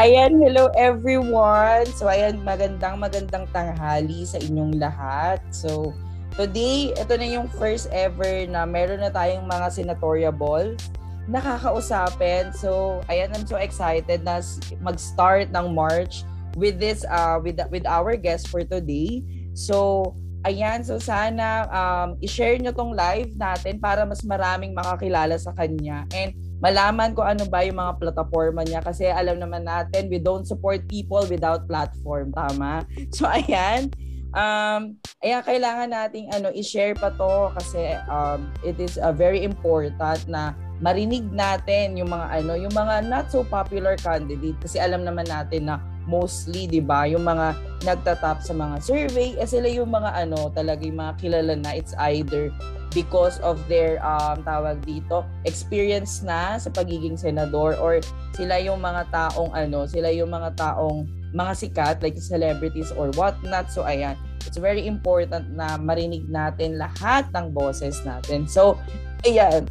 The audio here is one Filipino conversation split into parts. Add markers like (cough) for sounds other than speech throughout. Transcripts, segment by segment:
Ayan, hello everyone. So ayan, magandang magandang tanghali sa inyong lahat. So today, ito na yung first ever na meron na tayong mga senatorial balls nakakausapin. So ayan, I'm so excited na mag-start ng March with this uh with with our guest for today. So Ayan, so sana um, i-share nyo tong live natin para mas maraming makakilala sa kanya. And malaman ko ano ba yung mga plataforma niya kasi alam naman natin we don't support people without platform. Tama? (laughs) So ayan. Um ayan kailangan nating ano i-share pa to kasi um it is a uh, very important na marinig natin yung mga ano yung mga not so popular candidate. Kasi alam naman natin na mostly 'di ba yung mga nagtatap sa mga survey eh sila yung mga ano talaga yung mga kilala na. It's either because of their um, tawag dito experience na sa pagiging senador or sila yung mga taong ano sila yung mga taong mga sikat like celebrities or what not so ayan it's very important na marinig natin lahat ng boses natin. So ayan.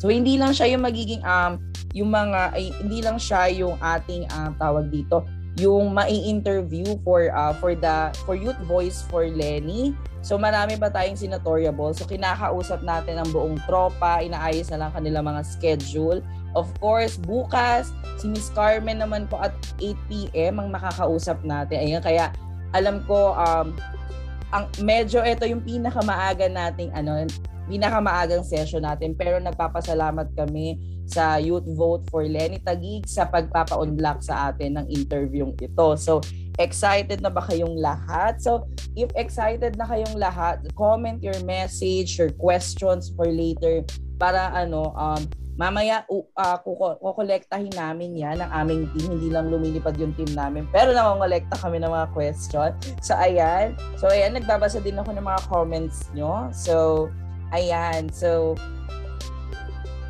So hindi lang siya yung magiging um yung mga ay, hindi lang siya yung ating um, tawag dito yung mai-interview for uh, for the for Youth Voice for Lenny. So marami pa tayong senatoriable. So kinakausap natin ang buong tropa, inaayos na lang kanila mga schedule. Of course, bukas si Miss Carmen naman po at 8 PM ang makakausap natin. Ayun kaya alam ko um ang medyo ito yung pinakamaaga nating ano pinakamaagang session natin pero nagpapasalamat kami sa Youth Vote for Lenny Tagig sa pagpapa-unlock sa atin ng interview ito. So, excited na ba kayong lahat? So, if excited na kayong lahat, comment your message, your questions for later para ano, um, mamaya uh, kukolektahin namin yan ng aming team. Hindi lang lumilipad yung team namin. Pero nakongolekta kami ng mga question. So, ayan. So, ayan. Nagbabasa din ako ng mga comments nyo. So, ayan. So,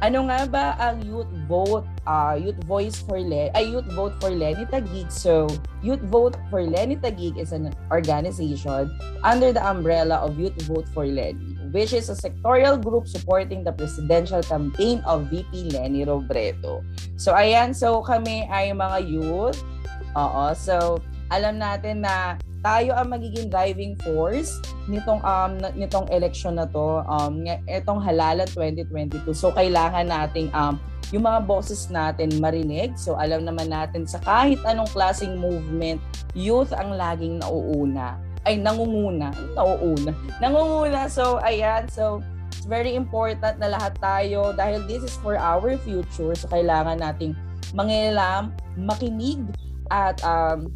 ano nga ba ang youth vote, uh, youth voice for Lenny, ay youth vote for Lenny Tagig? So, Youth Vote for Lenny Tagig is an organization under the umbrella of Youth Vote for Lenny, which is a sectorial group supporting the presidential campaign of VP Lenny Robredo. So, ayan, so kami ay mga youth. Oo, so alam natin na tayo ang magiging driving force nitong um nitong election na to um itong halalan 2022 so kailangan nating um yung mga boses natin marinig. So alam naman natin sa kahit anong klaseng movement youth ang laging nauuna. Ay nangunguna. Nauuna. Nangunguna. So ayan. So it's very important na lahat tayo dahil this is for our future. So kailangan nating mangilam makinig at um,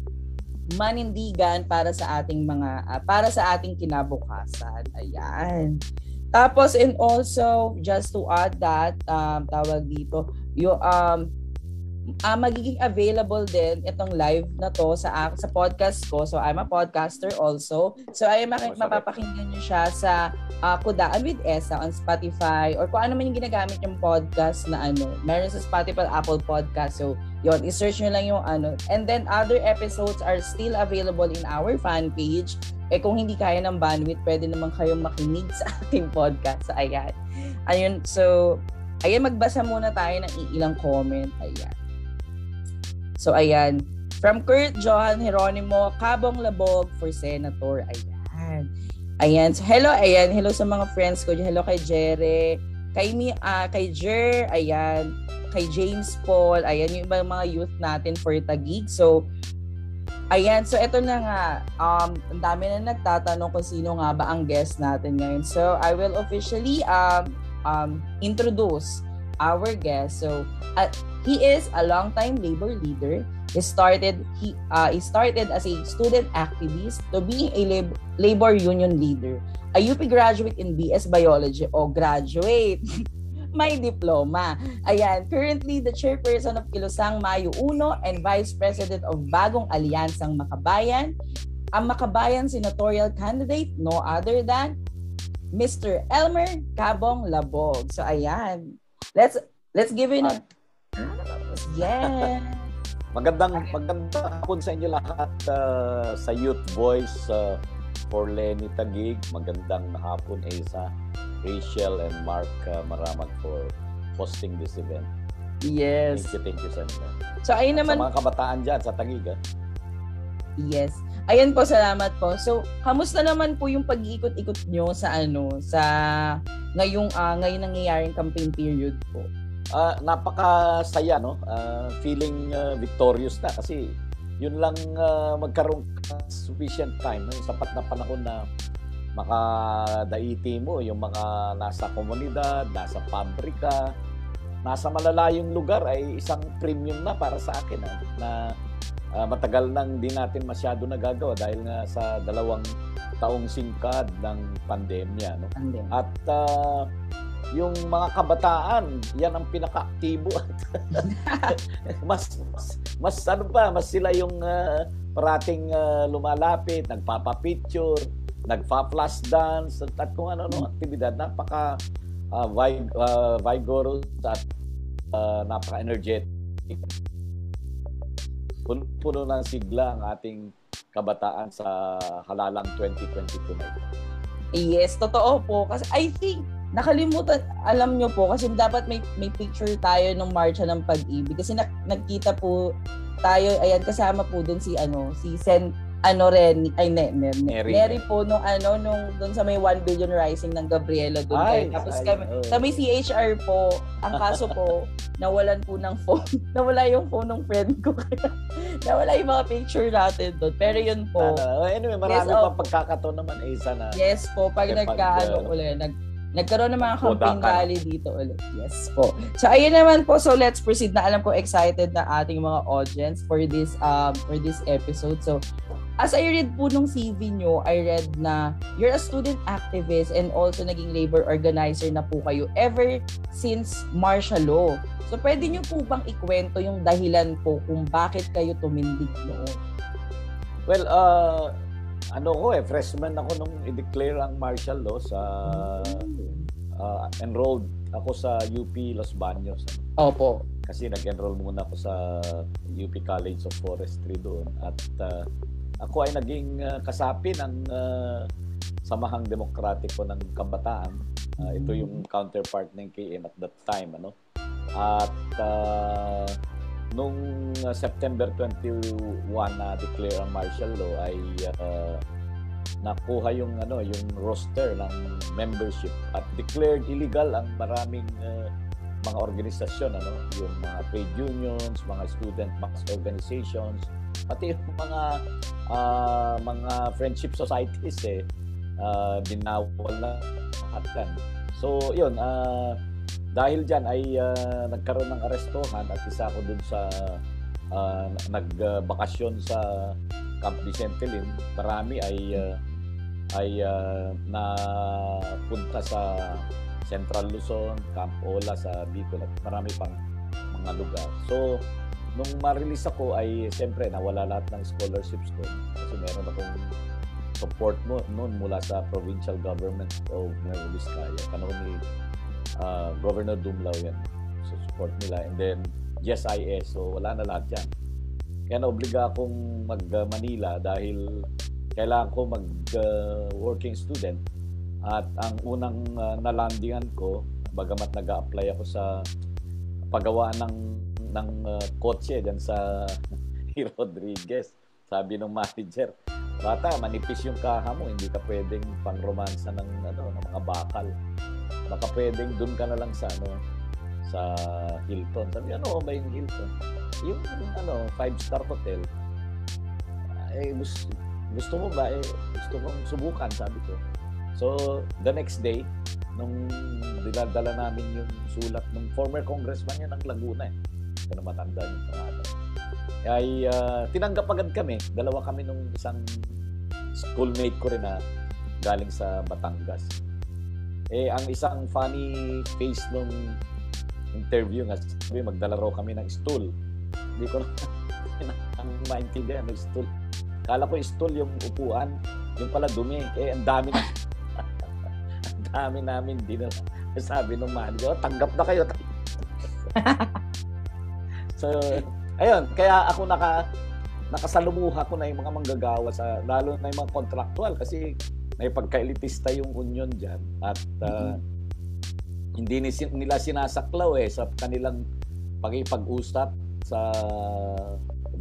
manindigan para sa ating mga uh, para sa ating kinabukasan. Ayan. Tapos and also just to add that um, tawag dito, yung um uh, magiging available din itong live na to sa sa podcast ko. So I'm a podcaster also. So ay mak- mapapakinggan niyo siya sa uh, Kudaan with Esa on Spotify or kung ano man yung ginagamit yung podcast na ano. Meron sa Spotify, Apple Podcast. So yon i-search nyo lang yung ano. And then other episodes are still available in our fan page. Eh kung hindi kaya ng bandwidth, pwede naman kayong makinig sa (laughs) ating podcast. So, ayan. Ayun, so Ayan, magbasa muna tayo ng ilang comment. Ayan. So ayan, from Kurt Johan Heronimo, Kabong Labog for Senator. Ayan. Ayan. So, hello, ayan. Hello sa mga friends ko. Hello kay Jere. Kay, mi, uh, kay Jer. Ayan. Kay James Paul. Ayan. Yung ibang mga youth natin for Tagig. So, ayan. So, ito na nga. Um, ang dami na nagtatanong kung sino nga ba ang guest natin ngayon. So, I will officially um, um, introduce our guest. So, uh, He is a longtime labor leader. He started he uh, he started as a student activist to being a lab- labor union leader. A UP graduate in BS Biology o graduate. (laughs) May diploma. Ayan, currently the chairperson of Kilusang Mayo Uno and vice president of Bagong Alyansang Makabayan. Ang Makabayan senatorial candidate no other than Mr. Elmer Cabong Labog. So ayan. Let's let's give it a Yes. magandang magandang hapon sa inyo lahat uh, sa Youth Voice uh, for Lenny Tagig. Magandang hapon Asa, Rachel and Mark uh, Maramag for hosting this event. Yes. Thank you, thank you, Sandra. So, ayun naman. Sa mga kabataan dyan, sa Taguig, ah. Yes. Ayan po, salamat po. So, kamusta naman po yung pag-iikot-ikot nyo sa ano, sa ngayong uh, ngayon nangyayaring campaign period po? Uh, napakasaya, no? Uh, feeling uh, victorious na kasi yun lang uh, magkaroon sufficient time, no? sapat na panahon na makadaiti mo yung mga nasa komunidad, nasa pabrika, nasa malalayong lugar ay isang premium na para sa akin ha, na uh, matagal nang di natin masyado nagagawa dahil nga sa dalawang taong singkad ng pandemya no? Pandemic. at uh, yung mga kabataan yan ang pinaka-aktibo (laughs) mas, mas mas ano pa mas sila yung uh, parating uh, lumalapit nagpapa-picture nagpa-flash dance at kung ano no aktibidad. Napaka uh, vig- uh, vigorous at uh, napaka-energetic puno ng sigla ang ating kabataan sa halalang 2022 na ito. Yes, totoo po. Kasi I think, nakalimutan, alam nyo po, kasi dapat may, may picture tayo ng Marcha ng Pag-ibig. Kasi na, nagkita po tayo, ayan, kasama po dun si, ano, si Sen ano ren ay ne, ne, ne, Mary. Mary po nung ano nung doon sa may 1 billion rising ng Gabriela doon Ay, kayo. Tapos ay, kami oh. sa may CHR po, ang kaso po (laughs) nawalan po ng phone. (laughs) nawala yung phone ng friend ko. (laughs) nawala yung mga picture natin doon. Pero yun po. Sana. Anyway, marami Yes, pa oh. pagkakataon naman eh sana. Yes po, pag nagkaano uh, ulit, nag nagkaroon ng mga campaign rally dito ulit. Yes po. So ayun naman po, so let's proceed na alam ko excited na ating mga audience for this um for this episode. So as I read po nung CV nyo, I read na you're a student activist and also naging labor organizer na po kayo ever since martial law. So pwede nyo po bang ikwento yung dahilan po kung bakit kayo tumindig noon? Well, uh, ano ko eh, freshman ako nung i-declare ang martial law sa uh, enrolled ako sa UP Los Baños. Opo. Kasi nag-enroll muna ako sa UP College of Forestry doon at uh, ako ay naging uh, kasapi ng uh, Samahang Demokratiko ng Kabataan. Uh, ito yung counterpart ng KM at that time ano. At uh, nung uh, September 21 na declare ang martial law ay uh, nakuha yung ano yung roster ng membership at declared illegal ang maraming uh, mga organisasyon ano yung mga trade unions, mga student mass organizations, pati yung mga uh, mga friendship societies eh uh, binawal na lahat yan. So yun uh, dahil diyan ay uh, nagkaroon ng arestohan at isa ako dun sa uh, nagbakasyon sa Camp Vicente Lim. Marami ay uh, ay uh, napunta sa Central Luzon, Camp Ola sa Bicol at marami pang mga lugar. So, nung ma-release ako ay siyempre nawala lahat ng scholarships ko kasi meron akong support mo noon mula sa provincial government of Nueva Vizcaya. Panahon ni uh, Governor Dumlao yan. So, support nila. And then, GSIS. So, wala na lahat yan. Kaya naobliga akong mag-Manila dahil kailangan ko mag-working uh, student at ang unang uh, nalandingan ko bagamat nag-apply ako sa paggawaan ng ng uh, kotse diyan sa (laughs) Rodriguez sabi ng manager bata manipis yung kaha mo hindi ka pwedeng pangromansa ng ano ng mga bakal. Baka pwedeng doon ka na lang sa ano sa Hilton. Sabi ano ba yung Hilton? Yung ano five star hotel eh gusto, gusto mo ba eh gusto kong subukan? sabi ko so the next day nung dinadala namin yung sulat ng former congressman yan ng Laguna eh kung matanda yung pangalan. Ay uh, tinanggap agad kami. Dalawa kami nung isang schoolmate ko rin na galing sa Batangas. Eh ang isang funny face nung interview nga sabi magdala kami ng stool. Hindi ko na (laughs) maintindihan ng stool. Kala ko stool yung upuan, yung pala dumi. Eh, ang dami na. Dami namin din na sabi ng manager, oh, tanggap na kayo. (laughs) so, ayun, kaya ako naka nakasalumuha ko na yung mga manggagawa sa lalo na yung mga contractual kasi may pagka-elitista yung union diyan at uh, mm-hmm. hindi nila sinasaklaw eh sa kanilang pakipag-usap sa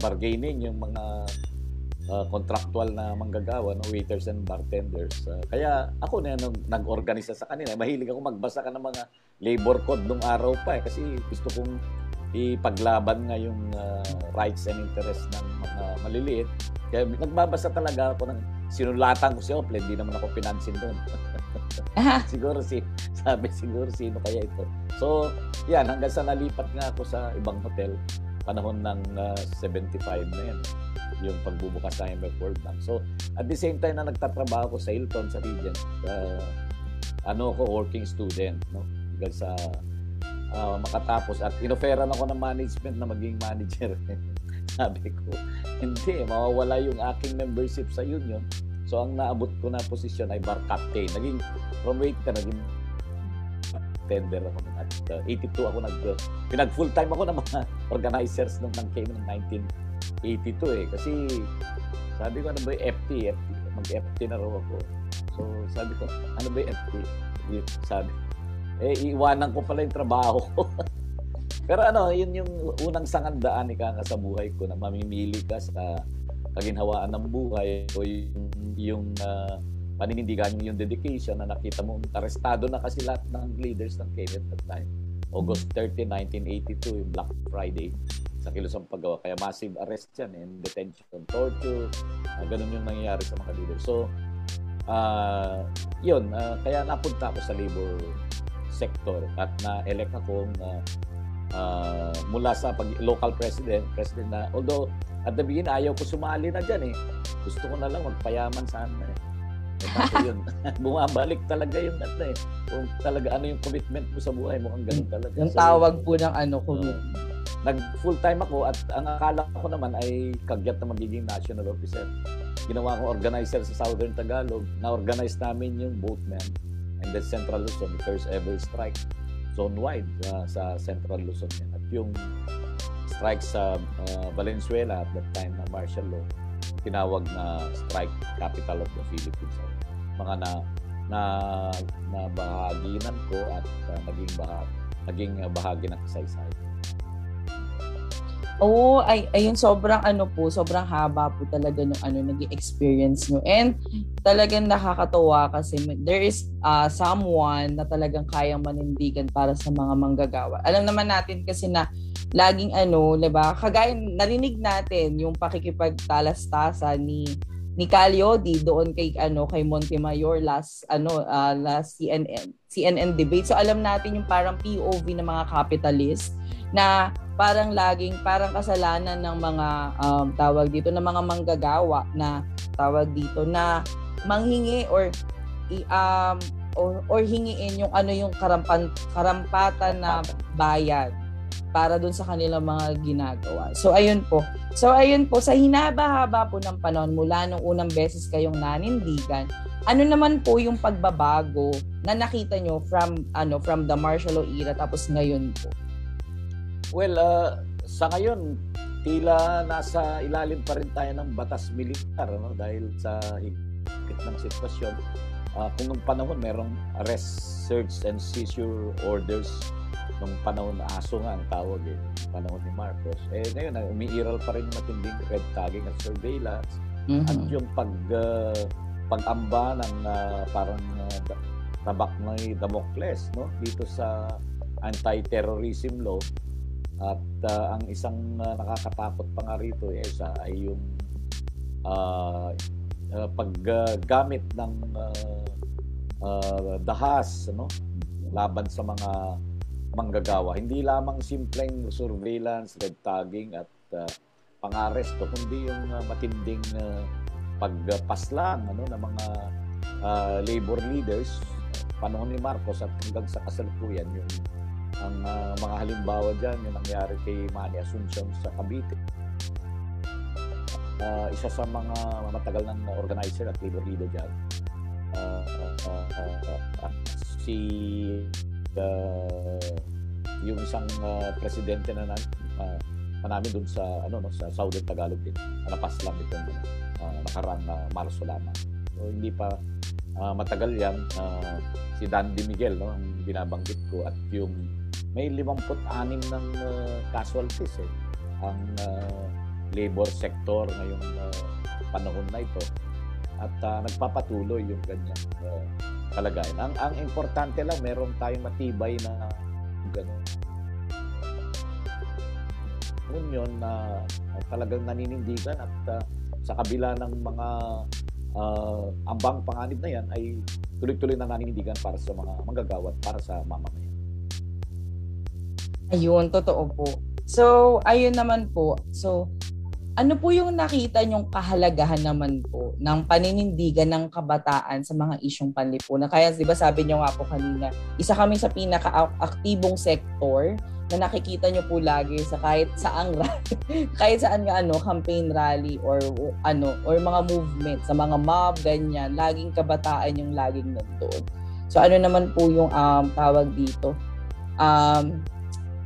bargaining yung mga uh, contractual na manggagawa, no, waiters and bartenders. Uh, kaya ako na nag-organisa sa kanila. Mahilig ako magbasa ka ng mga labor code nung araw pa eh, kasi gusto kong ipaglaban nga yung uh, rights and interests ng mga maliliit. Kaya nagbabasa talaga ako ng sinulatan ko si Ople, hindi naman ako pinansin doon. (laughs) siguro si sabi siguro sino kaya ito. So, yan hanggang sa nalipat nga ako sa ibang hotel panahon ng uh, 75 na yan yung pagbubukas ng IMF World Bank. So, at the same time na nagtatrabaho ko sa Hilton, sa Regent, uh, ano ko working student, no? Hanggang sa uh, makatapos at inoferan ako ng management na maging manager. (laughs) Sabi ko, hindi, mawawala yung aking membership sa union. So, ang naabot ko na posisyon ay bar captain. Naging, from waiter, naging tender ako at uh, 82 ako nag pinag full time ako ng mga (laughs) organizers nung nang came ng 1982 eh. Kasi sabi ko ano ba yung FT FT mag FT na raw ako. So sabi ko ano ba yung FT sabi eh iwanan ko pala yung trabaho ko. (laughs) Pero ano yun yung unang sangandaan ika nga sa buhay ko na mamimili ka sa kaginhawaan ng buhay o yung, yung uh, paninindigan yung dedication na nakita mo arestado na kasi lahat ng leaders ng at that time. August 30, 1982, yung Black Friday sa Kilusang Paggawa. Kaya massive arrest yan and detention, torture, uh, ganun yung nangyayari sa mga leaders. So, uh, yun, uh, kaya napunta ako sa labor sector at na-elect akong uh, uh, mula sa pag local president, president na, although at the beginning ayaw ko sumali na dyan eh. Gusto ko na lang magpayaman sana eh. Yun, (laughs) bumabalik talaga yung ano eh. Kung talaga ano yung commitment mo sa buhay mo, ang ganun talaga. Yung tawag po ng ano, commitment. Uh, nag full time ako at ang akala ko naman ay kagyat na magiging national officer. Ginawa ko organizer sa Southern Tagalog. Na-organize namin yung boatmen and the Central Luzon, the first ever strike zone-wide uh, sa Central Luzon yan. At yung strike sa uh, Valenzuela at that time na martial law, tinawag na strike capital of the Philippines mga na na na bahaginan ko at uh, naging bahagi naging uh, bahagi ng kasaysayan. Oo, oh, ay ayun sobrang ano po, sobrang haba po talaga ng ano naging experience nyo. And talagang nakakatuwa kasi there is uh, someone na talagang kayang manindigan para sa mga manggagawa. Alam naman natin kasi na laging ano, 'di ba? Kagaya narinig natin yung pakikipagtalastasan ni ni Calyodi doon kay ano kay Montemayor last ano uh, last CNN CNN debate. So alam natin yung parang POV ng mga capitalist na parang laging parang kasalanan ng mga um, tawag dito ng mga manggagawa na tawag dito na manghingi or um or, or hingiin yung ano yung karampan karampatan na bayad para doon sa kanilang mga ginagawa. So ayun po. So ayun po sa hinaba-haba po ng panahon mula nung unang beses kayong nanindigan, ano naman po yung pagbabago na nakita nyo from ano from the martial law era tapos ngayon po? Well, uh, sa ngayon tila nasa ilalim pa rin tayo ng batas militar no dahil sa higit ng sitwasyon. Uh, kung nung panahon merong arrest, search and seizure orders nung panahon na aso nga ang tawag eh, panahon ni Marcos. Eh ngayon, umiiral pa rin matinding red tagging at surveillance mm-hmm. at yung pag uh, pag-amba ng uh, parang uh, tabak ng Damocles no dito sa anti-terrorism law at uh, ang isang uh, nakakatakot pa nga rito eh, isa ay yung uh, uh, paggamit uh, ng uh, uh, dahas no laban sa mga manggagawa. Hindi lamang simpleng surveillance, red tagging at uh, pang-aresto, kundi yung uh, matinding uh, pagpaslang ano, ng mga uh, labor leaders. Panahon ni Marcos at hanggang sa kasalukuyan yung ang uh, mga halimbawa dyan yung nangyari kay Manny Asuncion sa Cavite. Uh, isa sa mga matagal ng organizer at labor leader dyan. Uh, uh, uh, uh, uh, si uh, yung isang uh, presidente na nan, uh, namin dun sa ano no sa Southern Tagalog din. Napas lang itong uh, nakarang uh, Marso lamang. So hindi pa uh, matagal yan uh, si Dandy Miguel no ang binabanggit ko at yung may 56 ng uh, casualties eh ang uh, labor sector ngayong uh, panahon na ito at uh, nagpapatuloy yung ganyan uh, kalagayan. Ang ang importante lang meron tayong matibay na ganun union na uh, talagang naninindigan at uh, sa kabila ng mga uh, ambang panganib na yan ay tuloy-tuloy na naninindigan para sa mga manggagawa at para sa mamamayan. Ayun, totoo po. So, ayun naman po. So, ano po yung nakita nyong kahalagahan naman po ng paninindigan ng kabataan sa mga isyong panlipunan? Kaya 'di ba sabi niyo nga po kanina, isa kami sa pinaka-aktibong sektor na nakikita niyo po lagi sa kahit saang (laughs) kahit saan nga ano campaign rally or ano or mga movement sa mga mob ganyan, laging kabataan yung laging nandoon. So ano naman po yung um, tawag dito? Um,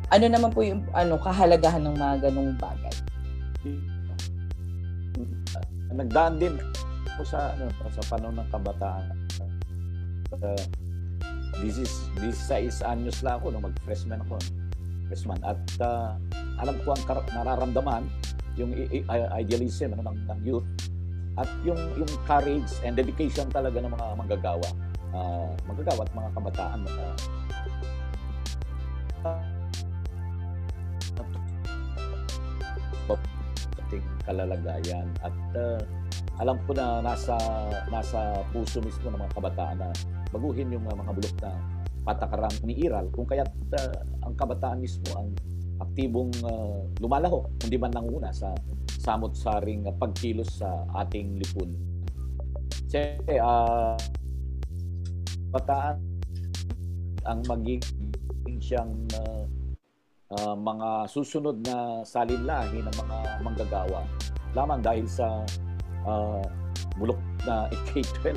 ano naman po yung ano kahalagahan ng mga ganong bagay? Nagdaan din ako sa ano sa panahon ng kabataan. Uh, this is this is anyos lang ako nung mag-freshman ako. Freshman at uh, alam ko ang kar- nararamdaman yung idealism ano, ng, ng youth at yung yung courage and dedication talaga ng mga manggagawa uh, manggagawa at mga kabataan na uh, ating kalalagayan at uh, alam ko na nasa nasa puso mismo ng mga kabataan na baguhin yung uh, mga bulok na patakaran ni Iral kung kaya uh, ang kabataan mismo ang aktibong uh, lumalahok hindi man nanguna sa samot-saring uh, pagkilos sa ating lipun. Kasi uh, kabataan ang magiging siyang uh, uh, mga susunod na salinlahi ng mga manggagawa lamang dahil sa uh, bulok na (laughs) K-12.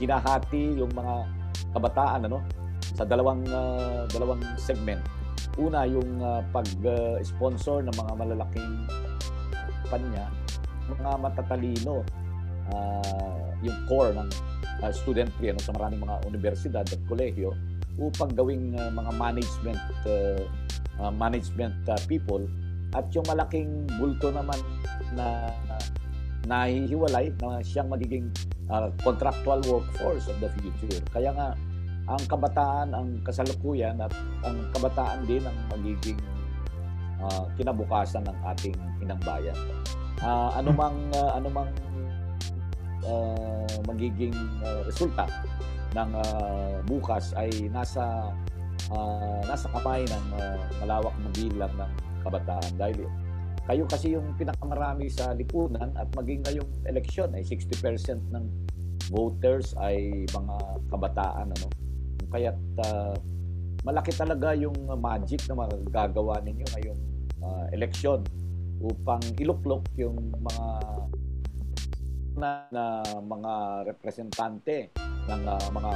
Kinahati yung mga kabataan ano sa dalawang uh, dalawang segment. Una yung uh, pag-sponsor ng mga malalaking panya, mga matatalino uh, yung core ng uh, studentry ano, sa maraming mga universidad at kolehiyo upang gawing uh, mga management uh, uh, management uh, people at yung malaking bulto naman na uh, nahihiwalay na siyang magiging uh, contractual workforce of the future. Kaya nga ang kabataan ang kasalukuyan at ang kabataan din ang magiging uh, kinabukasan ng ating inang bayan. Uh, anumang uh, anumang uh, magiging uh, resulta ng uh, bukas ay nasa uh, nasa kamay ng uh, malawak na bilang ng kabataan. Dahil kayo kasi yung pinakamarami sa lipunan at maging ngayong eleksyon ay 60% ng voters ay mga kabataan ano? Kaya uh, malaki talaga yung magic na magagawa ninyo ngayong uh, eleksyon upang iluklok yung mga na, na mga representante ng uh, mga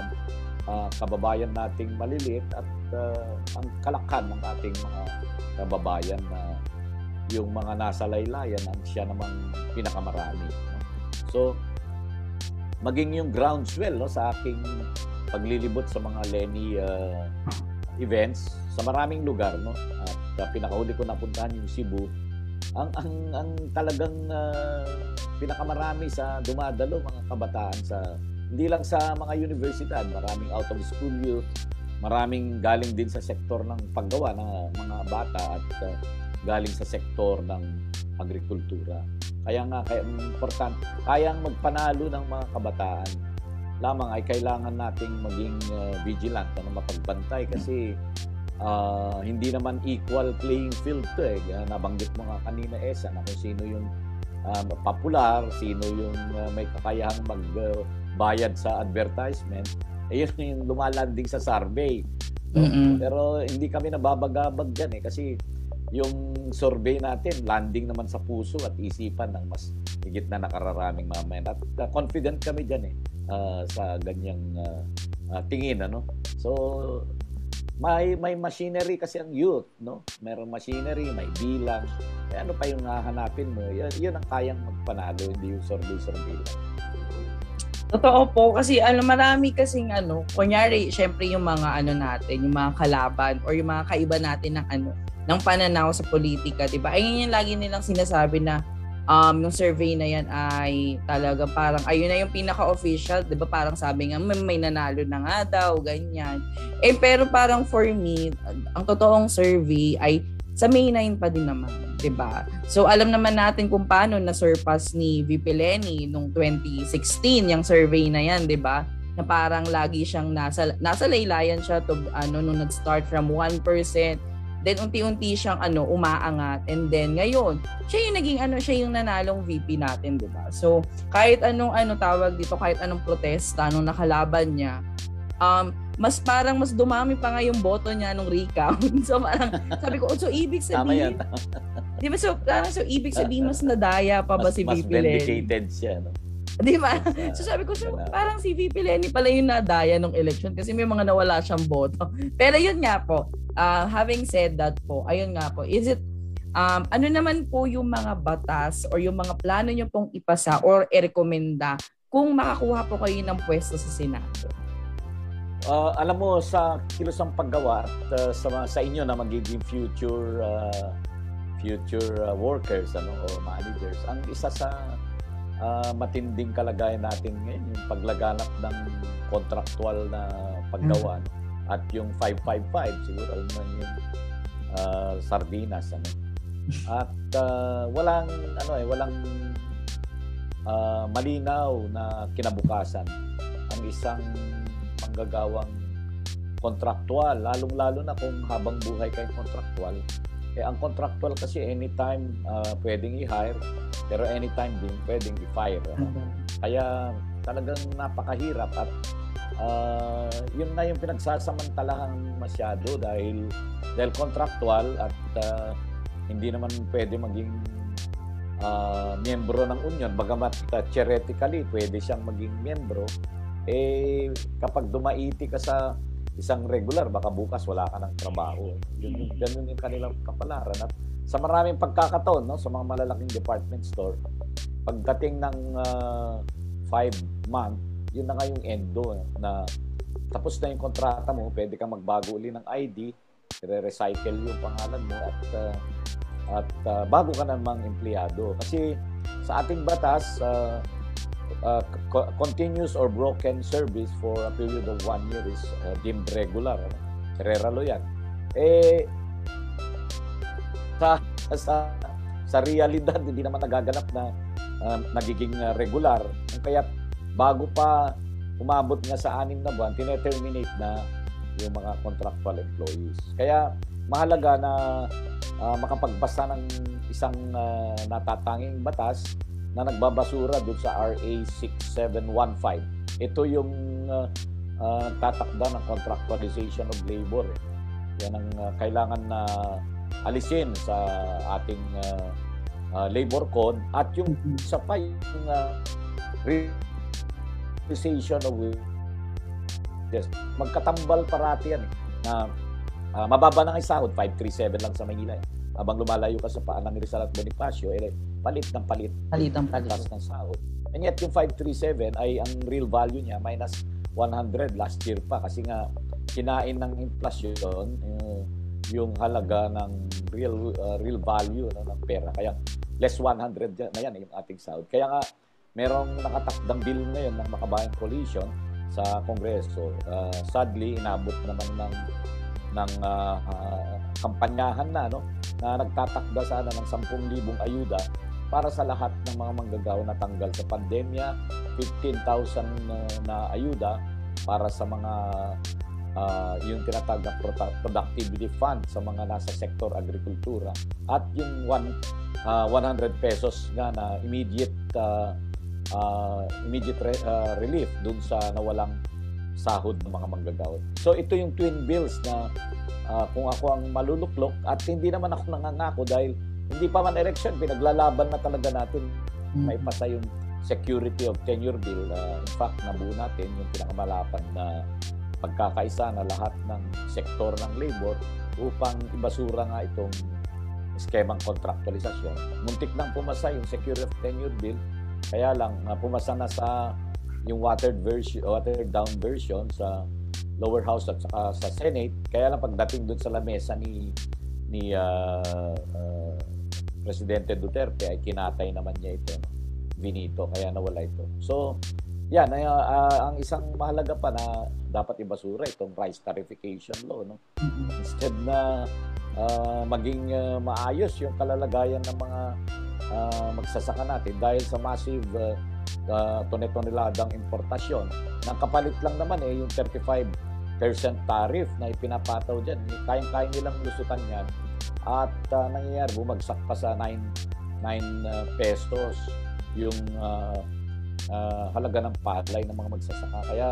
uh, kababayan nating maliliit at uh, ang kalakhan ng ating mga kababayan na yung mga nasa laylayan ang siya namang pinakamarami. So, maging yung groundswell no, sa aking paglilibot sa mga Lenny uh, events sa maraming lugar no at uh, pinakahuli ko napuntahan yung Cebu ang ang ang talagang uh, pinakamarami sa dumadalo mga kabataan sa hindi lang sa mga universidad, maraming out of school youth, maraming galing din sa sektor ng paggawa ng mga bata at uh, galing sa sektor ng agrikultura. Kaya nga kaya important, kayang magpanalo ng mga kabataan lamang ay kailangan nating maging uh, vigilant na mapagbantay kasi uh, hindi naman equal playing field to eh. Nabanggit mo nga kanina Esa na kung sino yung um, popular, sino yung uh, may kakayahang magbayad uh, sa advertisement, ayun eh, yung lumalanding sa survey. Mm-hmm. Pero hindi kami nababagabag dyan eh kasi yung survey natin landing naman sa puso at isipan ng mas higit na nakararaming mamayan. At uh, confident kami dyan eh uh, sa ganyang uh, uh, tingin ano. So may may machinery kasi ang youth, no? Meron machinery, may bilang. Eh, ano pa yung hahanapin mo? Yan, yun ang kayang magpanalo, hindi yung survey-survey lang. Totoo po kasi ano marami kasing ano, kunyari syempre yung mga ano natin, yung mga kalaban or yung mga kaiba natin ng ano, ng pananaw sa politika, 'di ba? Ayun yung lagi nilang sinasabi na um, yung survey na yan ay talaga parang ayun na yung pinaka-official, 'di ba? Parang sabi nga may, may nanalo na nga daw, ganyan. Eh pero parang for me, ang totoong survey ay sa May 9 pa din naman, 'di ba? So alam naman natin kung paano na surpass ni VP Lenny nung 2016 yung survey na yan, 'di ba? Na parang lagi siyang nasa nasa laylayan siya to ano nung nag-start from 1%, then unti-unti siyang ano umaangat and then ngayon siya yung naging ano siya yung nanalong VP natin, 'di ba? So kahit anong ano tawag dito, kahit anong protesta nung nakalaban niya, um, mas parang mas dumami pa nga yung boto niya nung recount. (laughs) so parang sabi ko, oh, so ibig sabihin, (laughs) di ba so, parang so ibig sabihin mas nadaya pa ba mas, si mas VP Lenny? vindicated siya, no? Di ba? So sabi ko, so parang si VP Lenny pala yung nadaya nung election kasi may mga nawala siyang boto. (laughs) Pero yun nga po, uh, having said that po, ayun nga po, is it um, ano naman po yung mga batas or yung mga plano nyo pong ipasa or i-recommenda kung makakuha po kayo ng pwesto sa Senado? Uh, alam mo sa kilosang paggawa at uh, sa sa inyo na magiging future uh, future uh, workers ano o managers ang isa sa uh, matinding kalagayan natin ngayon yung paglaganap ng contractual na paggawa mm. at yung 555 siguro alam mo yung uh, sardinas ano? (laughs) At uh, walang ano eh walang uh, malinaw na kinabukasan. Ang isang manggagawang kontraktual, lalong-lalo na kung habang buhay kayong kontraktual. Eh, ang contractual kasi anytime uh, pwedeng i-hire, pero anytime din pwedeng i-fire. Mm-hmm. Kaya talagang napakahirap at uh, yun na yung pinagsasamantalahan masyado dahil dahil contractual at uh, hindi naman pwede maging uh, miyembro ng union bagamat uh, theoretically pwede siyang maging miyembro eh kapag dumaiti ka sa isang regular, baka bukas wala ka ng trabaho. Yun, yun, ganun yung kanilang kapalaran. At sa maraming pagkakataon, no, sa mga malalaking department store, pagdating ng uh, five month, yun na nga yung endo na tapos na yung kontrata mo, pwede kang magbago uli ng ID, re-recycle yung pangalan mo at uh, at uh, bago ka namang empleyado. Kasi sa ating batas, uh, uh, continuous or broken service for a period of one year is uh, deemed regular. Ano? Reralo yan. Eh, sa, sa, sa realidad, hindi naman nagaganap na uh, nagiging uh, regular. Kaya bago pa umabot nga sa anim na buwan, tineterminate na yung mga contractual employees. Kaya mahalaga na uh, makapagbasa ng isang uh, natatanging batas na nagbabasura doon sa RA 6715. Ito yung uh, uh, tatakda ng contractualization of labor. Eh. Yan ang uh, kailangan na alisin sa ating uh, uh, labor code at yung sa pa yung uh, realization of yes, magkatambal parati yan eh, na uh, mababa na ang sahod 537 lang sa Manila eh habang lumalayo ka sa paan ng Rizal at Bonifacio, eh, palit ng palit. Palit ng palit. Taas ng sahod. And yet yung 537 ay ang real value niya minus 100 last year pa kasi nga kinain ng inflation uh, yung halaga ng real uh, real value no, ng pera. Kaya less 100 na yan yung ating sahod. Kaya nga merong nakatakdang bill ngayon ng makabayang coalition sa Kongreso. Uh, sadly, inabot naman ng ng uh, uh, kampanyahan na no na nagtatakda sana ng 10,000 ayuda para sa lahat ng mga manggagawa na tanggal sa pandemya, 15,000 na, na ayuda para sa mga uh, yung tinatawag na productivity fund sa mga nasa sektor agrikultura at yung one, uh, 100 pesos nga na immediate uh, uh, immediate re- uh, relief dun sa nawalang sahod ng mga manggagawa. So ito yung twin bills na uh, kung ako ang maluluklok at hindi naman ako nangangako dahil hindi pa man election, pinaglalaban na talaga natin mm-hmm. may pasa yung security of tenure bill. Uh, in fact, nabuo natin yung pinakamalapad na pagkakaisa na lahat ng sektor ng labor upang ibasura nga itong skemang contractualisasyon. Muntik nang pumasa yung security of tenure bill, kaya lang uh, pumasa na sa yung watered version, watered down version sa lower house at saka sa Senate. Kaya lang pagdating doon sa lamesa ni ni uh, uh, Presidente Duterte ay kinatay naman niya ito, no? Vinito, kaya nawala ito. So, yan, uh, uh, ang isang mahalaga pa na dapat ibasura itong rice tarification law. No? Instead na uh, maging uh, maayos yung kalalagayan ng mga uh, magsasaka natin dahil sa massive uh, uh, tone-toneladang importasyon. Nang kapalit lang naman eh yung 35% tariff na ipinapataw dyan. Kayang-kaya nilang lusutan yan at uh, nangyayari bumagsak pa sa 9, 9 uh, pesos yung uh, uh, halaga ng palay ng mga magsasaka. Kaya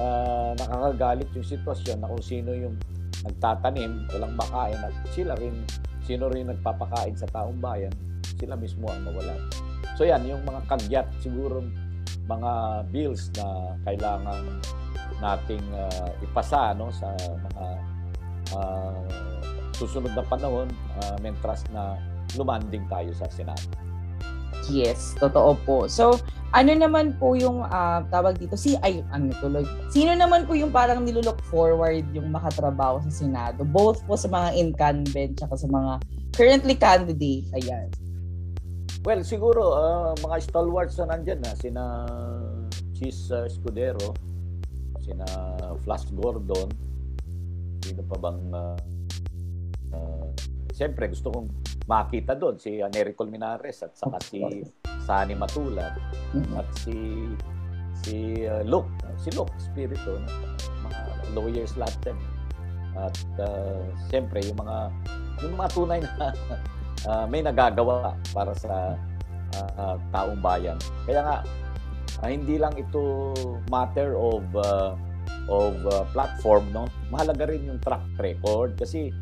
uh, nakakagalit yung sitwasyon na kung sino yung nagtatanim, walang makain at sila rin, sino rin nagpapakain sa taong bayan, sila mismo ang mawalan. So yan, yung mga kagyat siguro mga bills na kailangan nating uh, ipasa no sa mga uh, susunod na panahon uh, mentras na lumanding tayo sa Senado. Yes, totoo po. So, ano naman po yung uh, tawag dito? Si ay ano tuloy. Sino naman po yung parang nilulook forward yung makatrabaho sa Senado? Both po sa mga incumbent at sa mga currently candidate. Ayan. Well, siguro uh, mga stalwarts na nandyan na sina Cheese uh, Escudero, sina Flash Gordon, sino pa bang uh, Siyempre, gusto kong makita doon si Nery Colmenares at saka si Sani Matulad mm-hmm. at si si uh, Luke, si Luke Spirito, mga lawyers lahat din. At uh, siyempre, yung mga yung mga tunay na (laughs) uh, may nagagawa para sa uh, taong bayan. Kaya nga, uh, hindi lang ito matter of uh, of uh, platform, no? Mahalaga rin yung track record kasi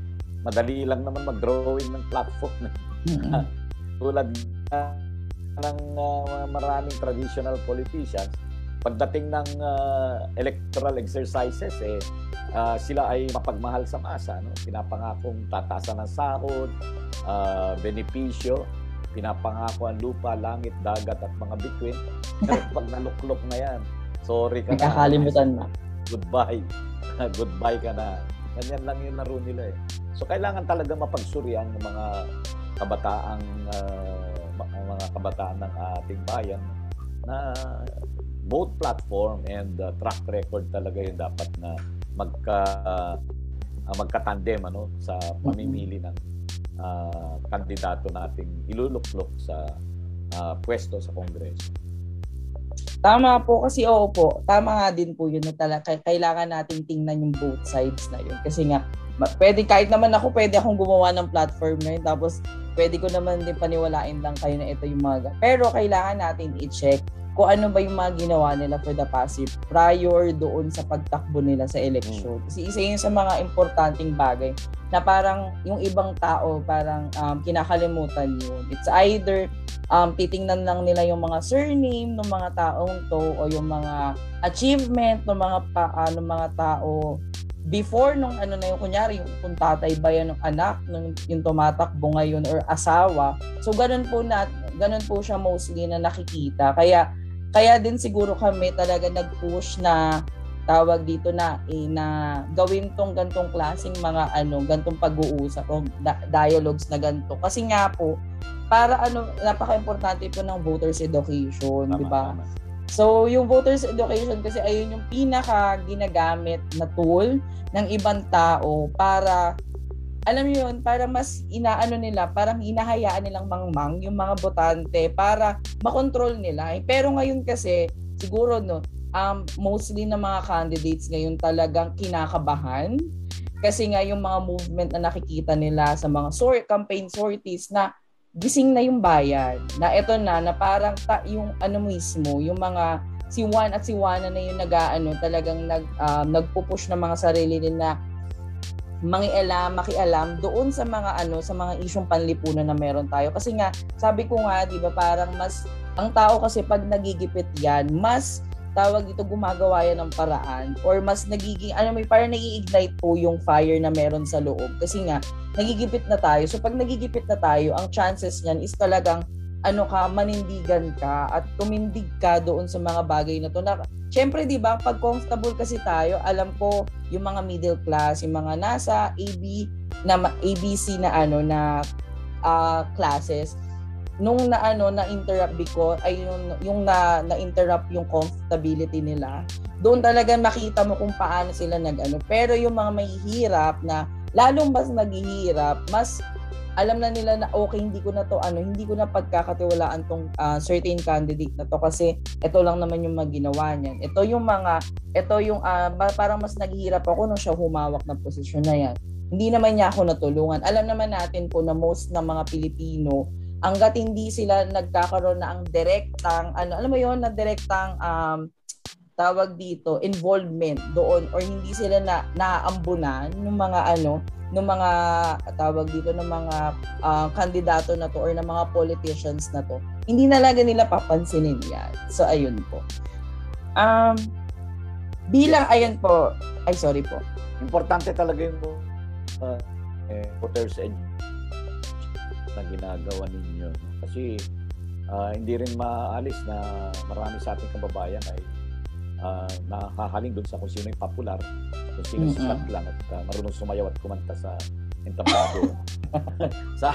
madali lang naman mag-drawing ng platform. Mm-hmm. (laughs) Tulad ng uh, maraming traditional politicians, pagdating ng uh, electoral exercises, eh, uh, sila ay mapagmahal sa masa. No? Pinapangakong tataasan ng sahod, uh, benepisyo, pinapangako ang lupa, langit, dagat at mga bituin. Pero (laughs) pag naluklok na yan, sorry ka na. Nakakalimutan na. Goodbye. (laughs) Goodbye ka na. Ganyan lang yung laro nila eh. So kailangan talaga mapagsurian ng mga kabataang uh, mga kabataan ng ating bayan na both platform and uh, track record talaga yung dapat na magka uh, magkatandem ano sa pamimili ng uh, kandidato nating iluluklok sa uh, pwesto sa Kongreso. Tama po kasi oo po. Tama nga din po yun na talaga kailangan nating tingnan yung both sides na yun. Kasi nga pwede kahit naman ako pwede akong gumawa ng platform na yun tapos pwede ko naman din paniwalain lang kayo na ito yung mga pero kailangan natin i-check kung ano ba yung mga ginawa nila for the passive prior doon sa pagtakbo nila sa election. Hmm. Kasi isa yun sa mga importanteng bagay na parang yung ibang tao parang um, kinakalimutan yun. It's either um, titingnan lang nila yung mga surname ng mga taong to o yung mga achievement ng mga pa, uh, ng mga tao before nung ano na yung kunyari yung kung tatay ba yan ng anak nung yung tumatakbo ngayon or asawa so ganun po na ganun po siya mostly na nakikita kaya kaya din siguro kami talaga nag-push na tawag dito na eh, na gawin tong gantong klasing mga ano, gantong pag-uusap o da- dialogues na ganto. Kasi nga po para ano napaka-importante po ng voters education, di ba? So, yung voters education kasi ayun yung pinaka ginagamit na tool ng ibang tao para alam mo yun, para mas inaano nila, parang hinahayaan nilang mangmang yung mga botante para makontrol nila. Pero ngayon kasi, siguro no, um, mostly na mga candidates ngayon talagang kinakabahan kasi nga yung mga movement na nakikita nila sa mga sort, campaign sorties na gising na yung bayan. Na ito na, na parang ta, yung ano mismo, yung mga si Juan at si Juana na yung nag-ano, talagang nag, um, nagpupush ng mga sarili nila mangialam, makialam doon sa mga ano, sa mga isyong panlipunan na meron tayo. Kasi nga, sabi ko nga, 'di ba, parang mas ang tao kasi pag nagigipit 'yan, mas tawag dito gumagawa yan ng paraan or mas nagiging ano may parang nag-ignite po yung fire na meron sa loob kasi nga nagigipit na tayo so pag nagigipit na tayo ang chances niyan is talagang ano ka, manindigan ka at tumindig ka doon sa mga bagay na to. Na, Siyempre, di ba, pag comfortable kasi tayo, alam ko yung mga middle class, yung mga nasa AB na ABC na ano na uh, classes, nung na ano na interrupt because ay yung, yung na na interrupt yung comfortability nila doon talaga makita mo kung paano sila nag-ano pero yung mga mahihirap na lalong mas naghihirap mas alam na nila na okay hindi ko na to ano hindi ko na pagkakatiwalaan tong uh, certain candidate na to kasi ito lang naman yung maginawa niyan. Ito yung mga ito yung uh, parang mas naghihirap ako nung siya humawak ng posisyon na yan. Hindi naman niya ako natulungan. Alam naman natin po na most ng mga Pilipino hangga't hindi sila nagkakaroon na ang direktang ano alam mo yon na direktang um, tawag dito involvement doon or hindi sila na naaambunan ng mga ano ng mga tawag dito ng mga uh, kandidato na to or ng mga politicians na to, hindi na lang nila papansinin yan. So, ayun po. Um, bilang, ayan po, ay sorry po. Importante talaga yung uh, eh, voters ed na ginagawa ninyo. Kasi uh, hindi rin maalis na marami sa ating kababayan ay uh, nakahaling doon sa kung sino yung popular, kung sino mm-hmm. sikat lang at uh, marunong sumayaw at kumanta sa entablado. (laughs) sa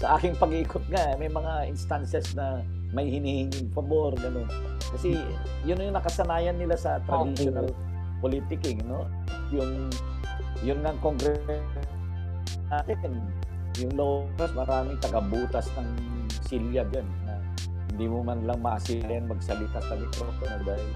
sa aking pag-iikot nga, may mga instances na may hinihinging pabor, gano'n. Kasi yun yung nakasanayan nila sa traditional okay. politicking, no? Yung yun ng congress natin, yung locals, maraming tagabutas ng silya dyan na hindi mo man lang masilayan magsalita sa mikropono dahil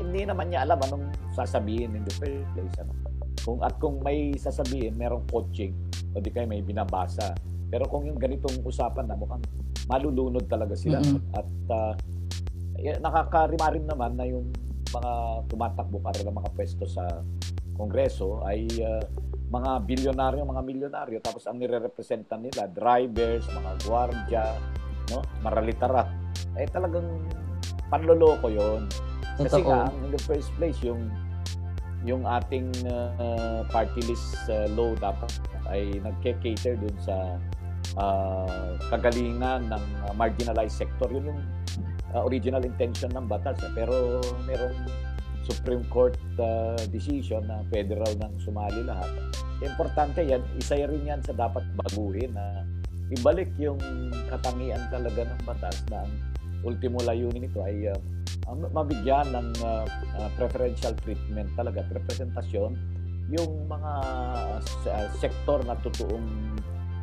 hindi naman niya alam anong sasabihin in the first place. Ano. Kung, at kung may sasabihin, merong coaching, o di kayo may binabasa. Pero kung yung ganitong usapan na mukhang malulunod talaga sila. Mm-hmm. At uh, nakakarima rin naman na yung mga tumatakbo para ng mga pwesto sa Kongreso ay uh, mga bilyonaryo, mga milyonaryo tapos ang nire-representa nila drivers, mga gwardiya, no? Maralitara. Eh talagang panloloko 'yon. Kasi nga, in the first place, yung yung ating uh, party list uh, law dapat ay nagke-cater dun sa uh, kagalingan ng uh, marginalized sector. Yun yung uh, original intention ng batas. Eh. Pero merong Supreme Court uh, decision na pwede raw nang sumali lahat. Importante yan, isa rin yan sa dapat baguhin na ibalik yung katangian talaga ng batas na ang ultimo layunin nito ay uh, mabigyan ng uh, uh, preferential treatment talaga, representasyon yung mga uh, sektor na totoong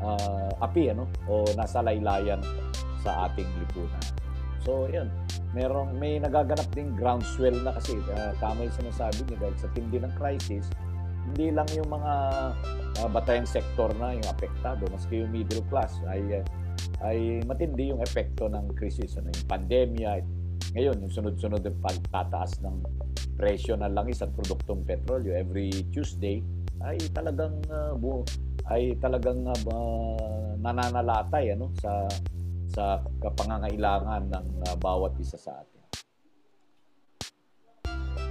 uh, api ano o nasa laylayan sa ating lipunan. So, yun. Merong, may nagaganap ding groundswell na kasi uh, tama yung sinasabi niya dahil sa tindi ng crisis, hindi lang yung mga uh, batayang sektor na yung apektado, maski yung middle class ay uh, ay matindi yung epekto ng krisis ano yung pandemya ngayon, yung sunod-sunod ng pagtataas ng presyo ng langis at produktong petrolyo every Tuesday ay talagang uh, bu- ay talagang uh, nananalatay ano sa sa kapangangailangan ng uh, bawat isa sa atin.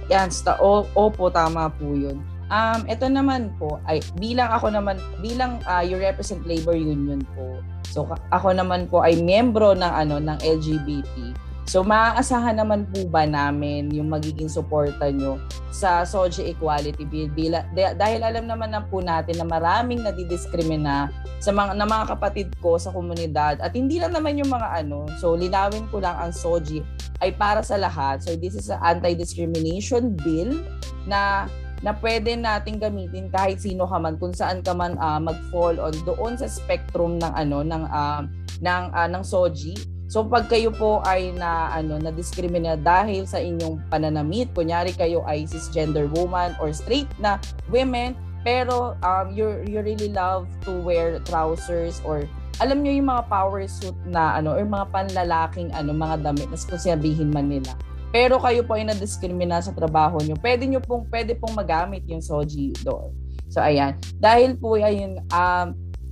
Yan, sta opo tama po 'yun. Um ito naman po ay bilang ako naman bilang uh, you represent labor union po. So ako naman po ay miyembro ng ano ng LGBT So maaasahan naman po ba namin yung magiging suporta nyo sa SOGI Equality Bill bila, dahil alam naman na po natin na maraming nadidiskrimina sa mga, na mga kapatid ko sa komunidad at hindi lang naman yung mga ano. So linawin ko lang ang SOGI ay para sa lahat. So this is an anti-discrimination bill na na pwede nating gamitin kahit sino ka man kung saan ka man uh, mag-fall on doon sa spectrum ng ano ng uh, ng uh, ng SOGI So pag kayo po ay na ano na discriminate dahil sa inyong pananamit, kunyari kayo ay cisgender woman or straight na women, pero um you you really love to wear trousers or alam niyo yung mga power suit na ano or mga panlalaking ano mga damit na kung sabihin man nila. Pero kayo po ay na-discrimina sa trabaho niyo. Pwede niyo pong pwede pong magamit yung soji doon. So ayan, dahil po ayun um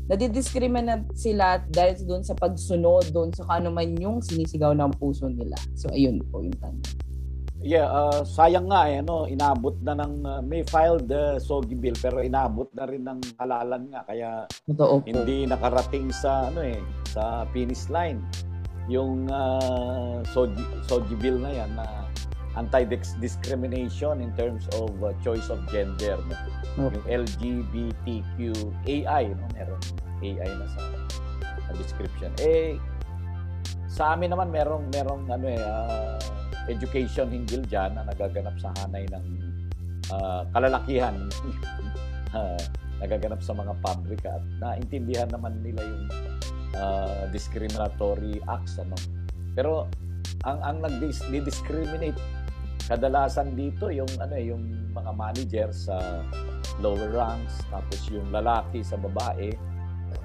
nadidiscriminate sila dahil doon sa pagsunod doon sa kano man yung sinisigaw ng puso nila. So ayun po yung tanong. Yeah, uh, sayang nga eh, no, inabot na ng, uh, may filed the uh, SOGI bill pero inabot na rin ng halalan nga kaya Totoo po. hindi nakarating sa, ano eh, sa finish line. Yung uh, Soji, Soji bill na yan na anti-discrimination in terms of uh, choice of gender no? Oh. yung LGBTQAI no meron AI na sa, sa description eh sa amin naman merong merong ano eh uh, education hinggil diyan na nagaganap sa hanay ng uh, kalalakihan uh, (laughs) nagaganap sa mga pabrika at naintindihan naman nila yung uh, discriminatory acts ano. Pero ang ang nag-discriminate kadalasan dito yung ano eh, yung mga manager sa lower ranks tapos yung lalaki sa babae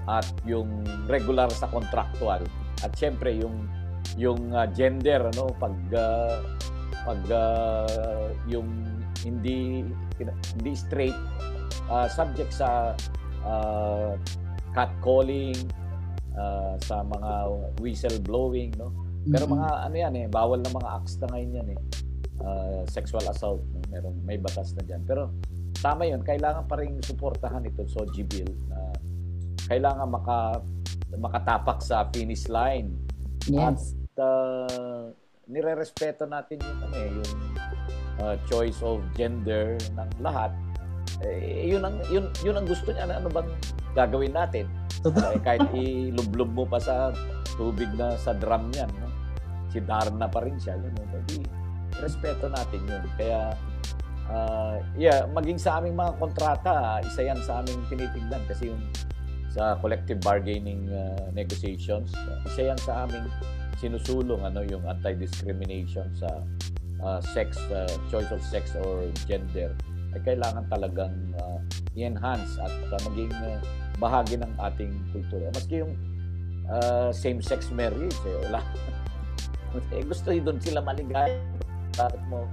at yung regular sa contractual. At syempre yung yung uh, gender ano pag uh, pag uh, yung hindi hindi straight uh, subject sa uh, catcalling uh, sa mga whistle blowing no pero mm-hmm. mga ano yan eh bawal na mga acts na ngayon yan eh uh, sexual assault no merong may batas na diyan pero tama yun kailangan pa ring suportahan ito so bill na uh, kailangan maka makatapak sa finish line Yes. At uh, nire-respeto natin yung ano eh, yung uh, choice of gender ng lahat. Eh, yun ang yun yun ang gusto niya ano bang gagawin natin. Uh, kahit ilublob mo pa sa tubig na sa drum niyan, no? Si Darna pa rin siya, yun, no? Jadi, respeto natin yun. Kaya uh, yeah, maging sa aming mga kontrata, isa yan sa aming tinitingnan kasi yung sa collective bargaining uh, negotiations. Uh, isa yan sa aming sinusulong ano yung anti-discrimination sa uh, sex uh, choice of sex or gender ay kailangan talagang uh, i-enhance at uh, maging uh, bahagi ng ating kultura. Maski yung uh, same-sex marriage, eh, wala. (laughs) eh, gusto doon sila maligay. Bakit mo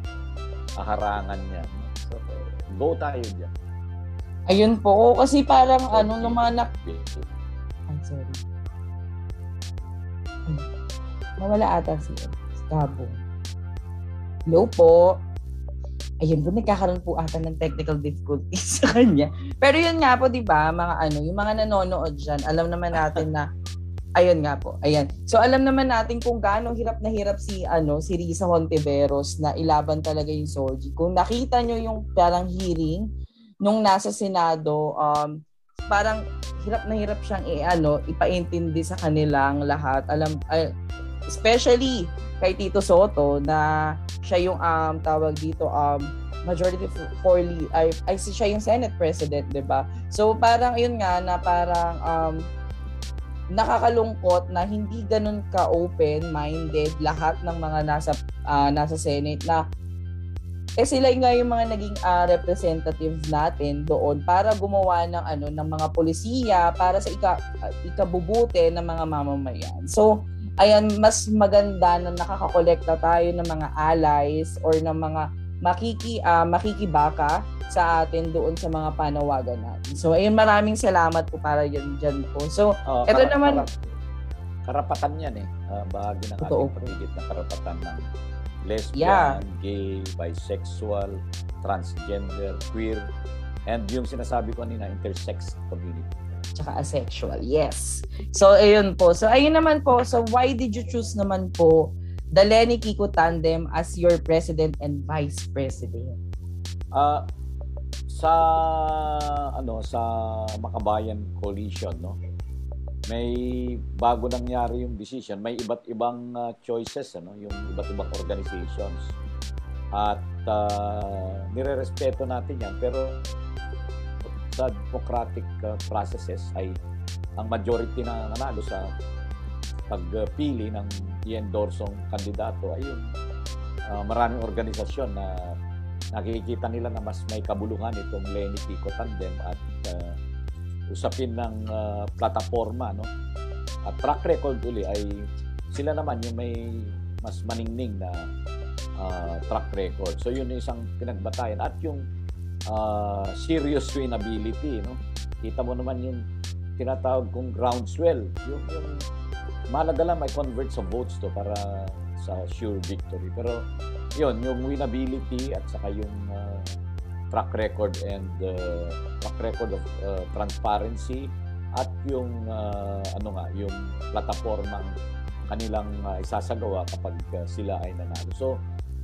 aharangan niya? So, go tayo dyan. Ayun po, kasi parang okay. ano, nung mga nak... I'm sorry. Nawala ata si, si Gabo. Hello po. Ayun po, nagkakaroon po ata ng technical difficulties (laughs) sa kanya. Pero yun nga po, di ba, mga ano, yung mga nanonood dyan, alam naman natin na (laughs) Ayun nga po. Ayan. So alam naman natin kung gaano hirap na hirap si ano si Risa Hontiveros na ilaban talaga yung Soji. Kung nakita nyo yung parang hearing nung nasa Senado, um, parang hirap na hirap siyang i-ano, ipaintindi sa kanilang lahat. Alam, uh, especially kay Tito Soto na siya yung um, tawag dito um, majority for ay, ay siya yung Senate President, 'di ba? So parang yun nga na parang um, nakakalungkot na hindi ganun ka open-minded lahat ng mga nasa uh, nasa Senate na eh sila nga yung mga naging uh, representatives natin doon para gumawa ng ano ng mga polisiya para sa ika, uh, ikabubuti ng mga mamamayan. So ayan mas maganda na nakakakolekta tayo ng mga allies or ng mga makiki uh, makikibaka sa atin doon sa mga panawagan natin. So ayun maraming salamat po para yan diyan po. So oh, ito karap- naman karapatan yan eh. Uh, bahagi ng Totoo. ating paligid na karapatan ng lesbian, yeah. gay, bisexual, transgender, queer, and yung sinasabi ko kanina, intersex community. Tsaka asexual, yes. So, ayun po. So, ayun naman po. So, why did you choose naman po the Lenny Kiko Tandem as your president and vice president? Uh, sa ano sa Makabayan Coalition no may bago nangyari yung decision, may iba't ibang uh, choices, ano, yung iba't ibang organizations. At uh, nire-respeto natin yan. Pero sa democratic uh, processes ay ang majority na nanalo sa pagpili ng i-endorsong kandidato ay yung uh, maraming organisasyon na nakikita nila na mas may kabuluhan itong Lenny Pico Tandem at uh, usapin ng uh, plataforma no? At track record uli ay sila naman yung may mas maningning na uh, track record. So yun yung isang pinagbatayan at yung uh, serious winnability no? Kita mo naman yung tinatawag kong groundswell. Yung yung malaga lang may convert sa votes to para sa sure victory. Pero yun yung winnability at saka yung uh, track record and uh, track record of uh, transparency at yung uh, ano nga yung platapormang kanilang uh, isasagawa kapag uh, sila ay nanalo. So,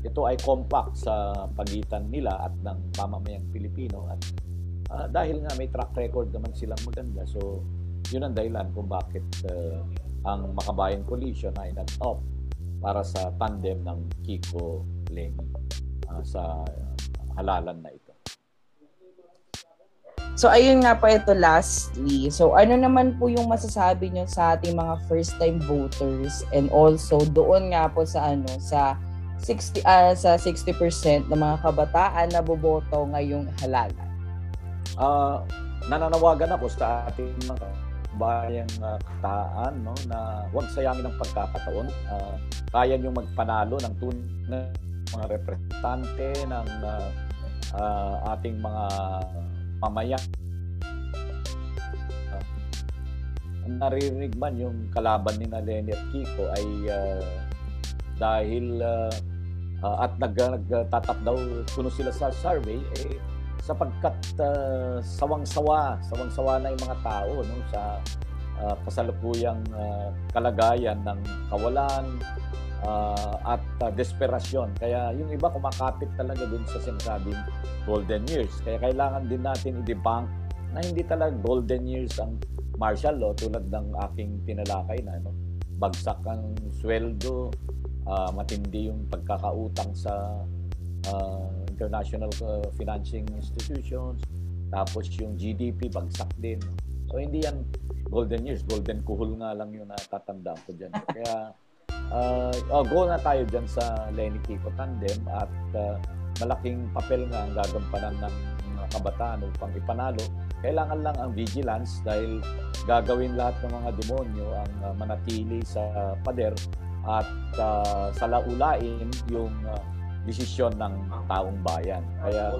ito ay compact sa pagitan nila at ng pamamayang Pilipino at uh, dahil nga may track record naman silang maganda. So, yun ang dahilan kung bakit uh, ang Makabayan Coalition ay nag-opt para sa tandem ng Kiko Lenny uh, sa halalan na ito. So ayun nga po ito lastly. So ano naman po yung masasabi nyo sa ating mga first time voters and also doon nga po sa ano sa 60 uh, sa 60% ng mga kabataan na boboto ngayong halalan. Uh, nananawagan ako sa ating mga bayang uh, kataan no na huwag sayangin ang pagkakataon. Uh, kaya niyo magpanalo ng tunay mga representante ng uh, uh, ating mga mamaya uh, naririnig man yung kalaban ni na at Kiko ay uh, dahil uh, uh, at nag, nagtatap daw kuno sila sa survey eh sapagkat uh, sawang-sawa sawang-sawa na yung mga tao no sa uh, kasalukuyang uh, kalagayan ng kawalan uh, at uh, desperasyon. Kaya yung iba kumakapit talaga dun sa sinasabing golden years. Kaya kailangan din natin i-debunk na hindi talaga golden years ang martial law tulad ng aking tinalakay na ano, bagsak ang sweldo, uh, matindi yung pagkakautang sa uh, international uh, financing institutions, tapos yung GDP bagsak din. So hindi yan golden years, golden kuhol nga lang yung natatandaan ko dyan. (laughs) Kaya uh, oh, go na tayo dyan sa Lenny Kiko Tandem at uh, malaking papel nga ang gagampanan ng mga kabataan upang ipanalo. Kailangan lang ang vigilance dahil gagawin lahat ng mga demonyo ang uh, manatili sa pader at uh, salaulain yung uh, desisyon ng taong bayan. Kaya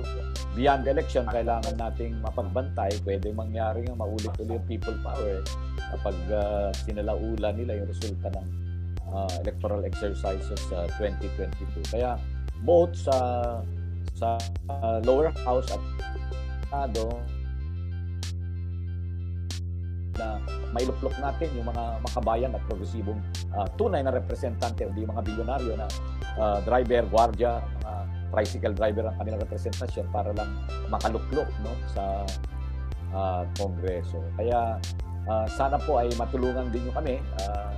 beyond election, kailangan nating mapagbantay. Pwede mangyari nga maulit-ulit yung people power kapag uh, sinalaula nila yung resulta ng uh, electoral exercises sa uh, 2022. Kaya both sa sa uh, lower house at Senado na mailuplok natin yung mga makabayan at progresibong uh, tunay na representante, hindi mga bilyonaryo na uh, driver, guardia, mga tricycle driver ang kanilang representasyon para lang makaluklok no, sa uh, Kongreso. Kaya uh, sana po ay matulungan din nyo kami uh,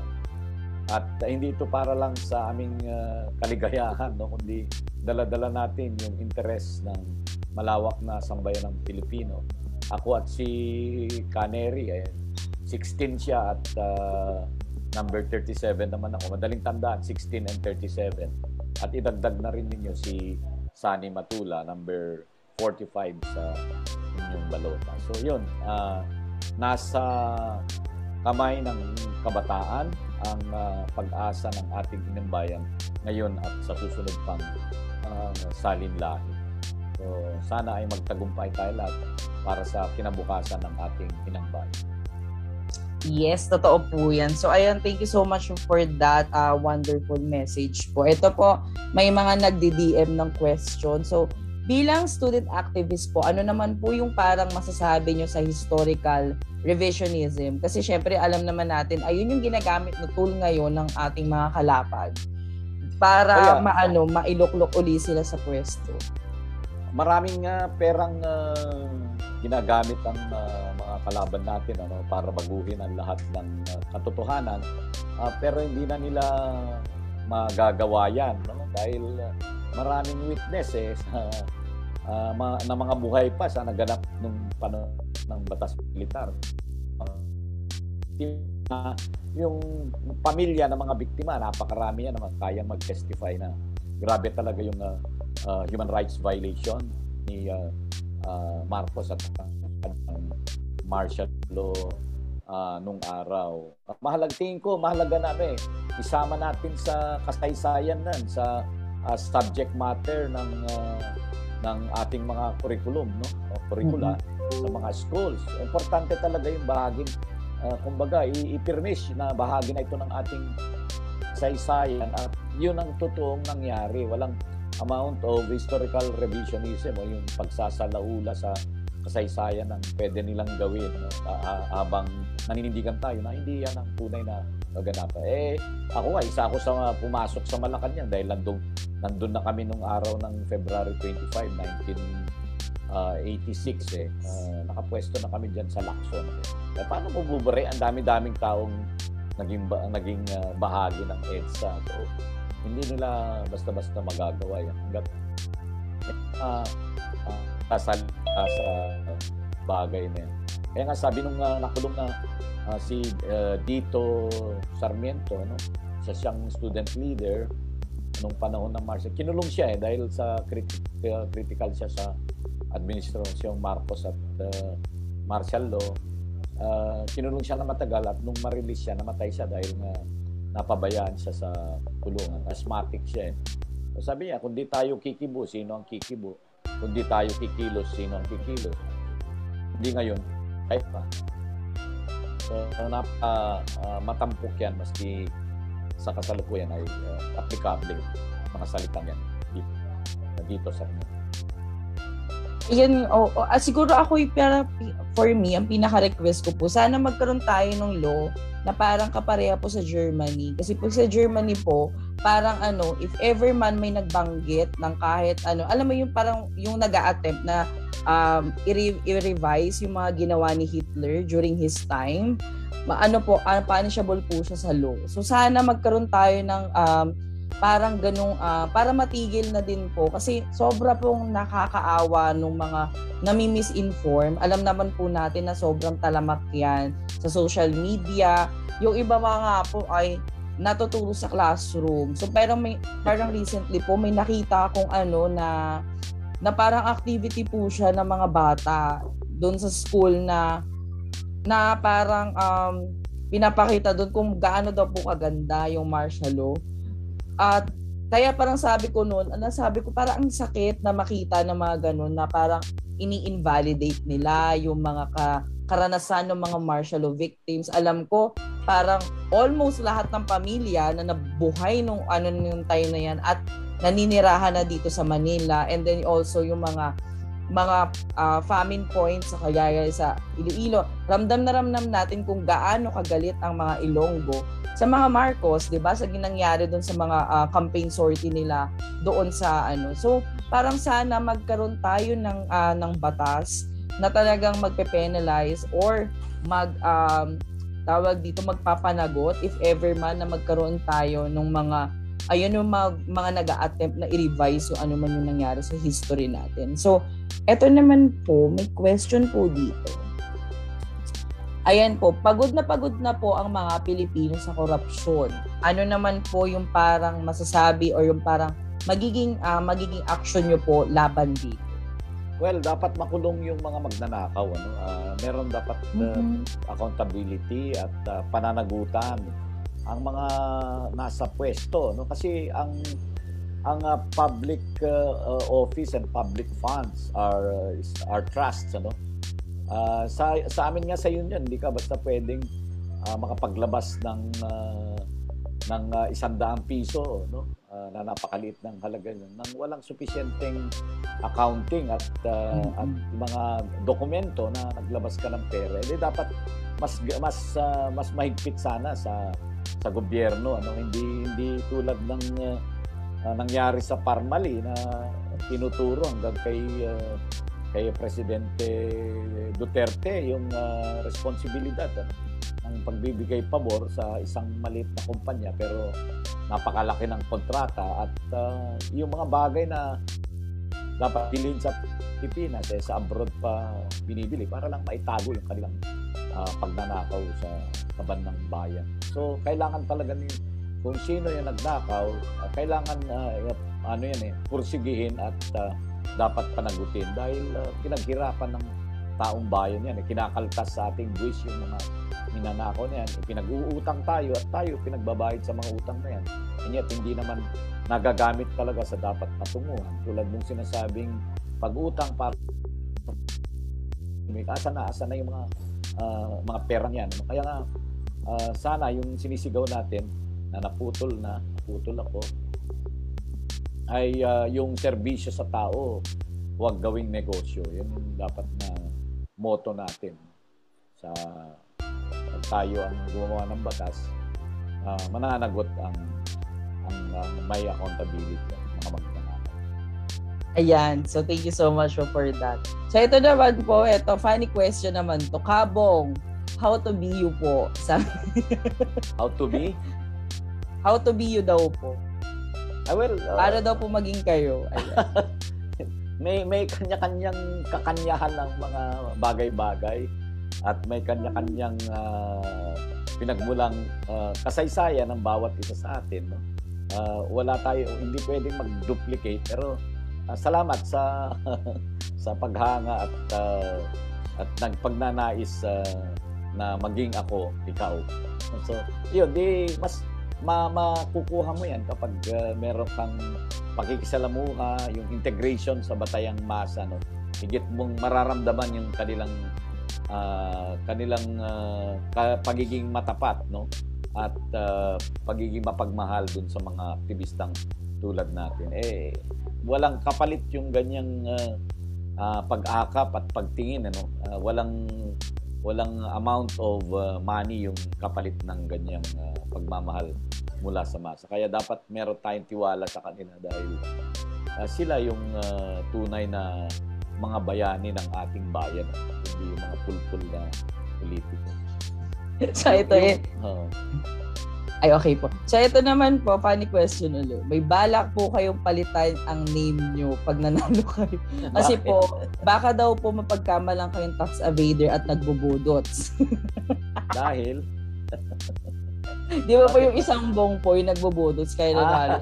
at uh, hindi ito para lang sa aming uh, kaligayahan, no? kundi dala-dala natin yung interes ng malawak na sambayan ng Pilipino. Ako at si Canary, eh, 16 siya at uh, number 37 naman ako. Madaling tandaan, 16 and 37. At idagdag na rin ninyo si Sunny Matula, number 45 sa inyong balota. So yun, uh, nasa kamay ng kabataan ang uh, pag-asa ng ating inambayan ngayon at sa susunod pang uh, salin lahi. So, sana ay magtagumpay tayo lahat para sa kinabukasan ng ating inambayan. Yes, totoo po yan. So, ayun, thank you so much for that uh, wonderful message po. Ito po, may mga nagdi-DM ng question. So, bilang student activist po, ano naman po yung parang masasabi nyo sa historical revisionism. Kasi syempre alam naman natin, ayun yung ginagamit na tool ngayon ng ating mga kalapag para Kaya, maano mailuklok uli sila sa pwesto. Maraming uh, perang uh, ginagamit ang uh, mga kalaban natin ano para baguhin ang lahat ng uh, katotohanan uh, pero hindi na nila magagawa yan no? dahil uh, maraming witness eh (laughs) sa uh, ma- na mga buhay pa sa naganap nung panahon ng batas militar. Uh, yung pamilya ng mga biktima, napakarami yan naman kayang mag-testify na grabe talaga yung uh, uh, human rights violation ni uh, uh, Marcos at uh, martial law uh, nung araw. Uh, mahalag tingin ko, mahalaga na eh, isama natin sa kasaysayan nan, sa uh, subject matter ng uh, ng ating mga curriculum, no? O curricula mm-hmm. sa mga schools. Importante talaga yung bahagi, uh, kumbaga, i-permish na bahagi na ito ng ating saysayan at yun ang totoong nangyari. Walang amount of historical revisionism o yung pagsasalaula sa kasaysayan ng pwede nilang gawin no? uh, habang naninindigan tayo na hindi yan ang tunay na ganapan. Eh, ako nga, isa ako sa pumasok sa Malacanang dahil nandun, nandun na kami nung araw ng February 25, 1986 eh. Uh, nakapwesto na kami diyan sa Lacson. Eh, paano mo? Ang dami-daming taong naging, naging uh, bahagi ng EDSA. So, hindi nila basta-basta magagawa yan. Hanggat uh, uh, kasal uh, sa bagay na yan. Kaya nga sabi nung uh, nakulong na uh, si uh, Dito Sarmiento, no? siya siyang student leader nung panahon ng Marcos. Kinulong siya eh dahil sa crit- uh, critical siya sa administrasyong Marcos at uh, martial law. Uh, kinulong siya na matagal at nung ma-release siya, namatay siya dahil nga napabayaan siya sa kulungan. Asthmatic siya eh. So sabi niya, kung di tayo kikibo, sino ang kikibo? Kung di tayo kikilos, sino ang kikilos? Hindi ngayon, kahit pa. So, napa, uh, matampok yan maski sa kasalukuyan ay uh, applicable mga salitang yan dito, dito sa mga. Yan, oh, oh, ah, siguro ako para for me, ang pinaka-request ko po, sana magkaroon tayo ng law na parang kapareha po sa Germany. Kasi po sa Germany po, parang ano, if ever man may nagbanggit ng kahit ano, alam mo yung parang yung nag attempt na um, i-revise yung mga ginawa ni Hitler during his time, ano po, uh, punishable po siya sa law. So sana magkaroon tayo ng um, parang ganung uh, para matigil na din po kasi sobra pong nakakaawa nung mga nami-misinform. Alam naman po natin na sobrang talamak yan sa social media. Yung iba mga po ay natuturo sa classroom. So parang may parang recently po may nakita akong ano na na parang activity po siya ng mga bata doon sa school na na parang um, pinapakita doon kung gaano daw po kaganda yung martial law at kaya parang sabi ko noon, ano sabi ko parang ang sakit na makita ng mga ganun na parang ini-invalidate nila yung mga ka, karanasan ng mga martial law victims. Alam ko parang almost lahat ng pamilya na nabuhay nung ano nung time na yan at naninirahan na dito sa Manila and then also yung mga mga uh, famine points sa kagaya sa Iloilo. Ramdam na ramdam natin kung gaano kagalit ang mga Ilonggo sa mga Marcos, 'di ba, sa ginangyari doon sa mga uh, campaign sortie nila doon sa ano. So, parang sana magkaroon tayo ng uh, ng batas na talagang magpe-penalize or mag um, tawag dito magpapanagot if ever man na magkaroon tayo ng mga ayun yung mga, mga nag-attempt na i-revise yung ano man yung nangyari sa history natin. So, eto naman po, may question po dito Ayan po, pagod na pagod na po ang mga Pilipino sa korupsyon. Ano naman po yung parang masasabi or yung parang magiging uh, magiging action nyo po laban dito? Well, dapat makulong yung mga magnanakaw. Ano? Uh, meron dapat uh, mm-hmm. accountability at uh, pananagutan ang mga nasa pwesto. No? Kasi ang ang uh, public uh, office and public funds are uh, are trusts ano Uh, sa, sa amin nga sa union, hindi ka basta pwedeng uh, makapaglabas ng uh, ng uh, isandaang piso no uh, na napakaliit ng halaga yun nang walang sufisyenteng accounting at uh, mm-hmm. at mga dokumento na naglabas ka ng pera eh dapat mas mas uh, mas mahigpit sana sa sa gobyerno ano hindi hindi tulad ng uh, nangyari sa Parmali na tinuturo hanggang kay uh, kay Presidente Duterte yung uh, responsibilidad uh, ng pagbibigay pabor sa isang maliit na kumpanya pero napakalaki ng kontrata at uh, yung mga bagay na dapat bilhin sa Pilipinas eh, sa abroad pa binibili para lang maitago yung kanilang uh, pagnanakaw sa kaban ng bayan. So kailangan talaga ni kung sino yung nagnakaw, uh, kailangan uh, ano yan eh, pursigihin at uh, dapat panagutin dahil uh, pinaghirapan ng taong bayan yan. Eh. Kinakaltas sa ating buwis yung mga minanako na yan. Eh, pinag-uutang tayo at tayo pinagbabayad sa mga utang na yan. And yet, hindi naman nagagamit talaga sa dapat patunguhan. Tulad ng sinasabing pag-utang para asa na, asa na yung mga uh, mga pera niyan. Kaya nga, uh, sana yung sinisigaw natin na naputol na, naputol ako, ay uh, yung serbisyo sa tao, huwag gawing negosyo. Yan yung dapat na motto natin sa pag tayo ang gumawa ng batas. uh, mananagot ang ang, ang may accountability mga magnanakaw. Ayan. So, thank you so much for that. So, ito naman po, ito, funny question naman to. Kabong, how to be you po? Sa, (laughs) how to be? How to be you daw po. Ah, well, uh, Para daw po maging kayo. Ayan. (laughs) may may kanya-kanyang kakanyahan ng mga bagay-bagay at may kanya-kanyang uh, pinagmulang uh, kasaysayan ng bawat isa sa atin no uh, wala tayo hindi pwedeng mag-duplicate pero uh, salamat sa (laughs) sa paghanga at uh, at nagpagnanais uh, na maging ako ikaw so yun di mas ma makukuha mo yan kapag uh, meron kang pakikisalamuha, yung integration sa batayang masa, no? Higit mong mararamdaman yung kanilang uh, kanilang uh, pagiging matapat, no? At uh, pagiging mapagmahal dun sa mga aktivistang tulad natin. Eh, walang kapalit yung ganyang uh, uh, pag-akap at pagtingin, ano? Uh, walang walang amount of uh, money yung kapalit ng ganyang uh, pagmamahal mula sa masa. Kaya dapat meron tayong tiwala sa kanila dahil uh, sila yung uh, tunay na mga bayani ng ating bayan, hindi yung mga pulpul na politiko. (laughs) so ito eh. Uh, ay, okay po. So, ito naman po, funny question ulit. May balak po kayong palitan ang name nyo pag nanalo (laughs) kayo. Kasi po, baka daw po mapagkamalang kayong tax evader at nagbubudots. (laughs) Dahil? Di ba po yung isang bong po yung nagbubudots kaya nanalo?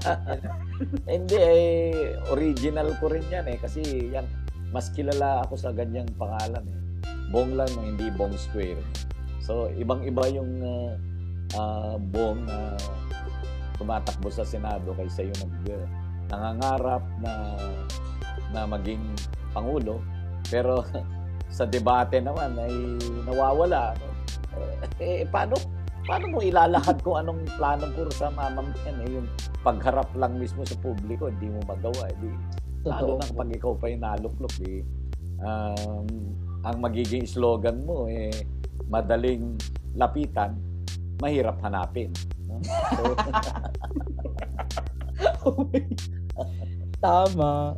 (laughs) Hindi, eh, original ko rin yan eh. Kasi yan, mas kilala ako sa ganyang pangalan eh. Bong lang, hindi bong square. So, ibang-iba yung uh, uh, Bong na uh, tumatakbo sa Senado kaysa yung nag, uh, nangangarap na na maging pangulo pero (laughs) sa debate naman ay nawawala no? eh paano paano mo ilalahad kung anong plano puro sa mamam yan? Eh, yung pagharap lang mismo sa publiko hindi mo magawa eh, di, lalo nang pag ikaw pa yung naluklok eh, um, ang magiging slogan mo eh madaling lapitan mahirap hanapin. So, (laughs) Tama.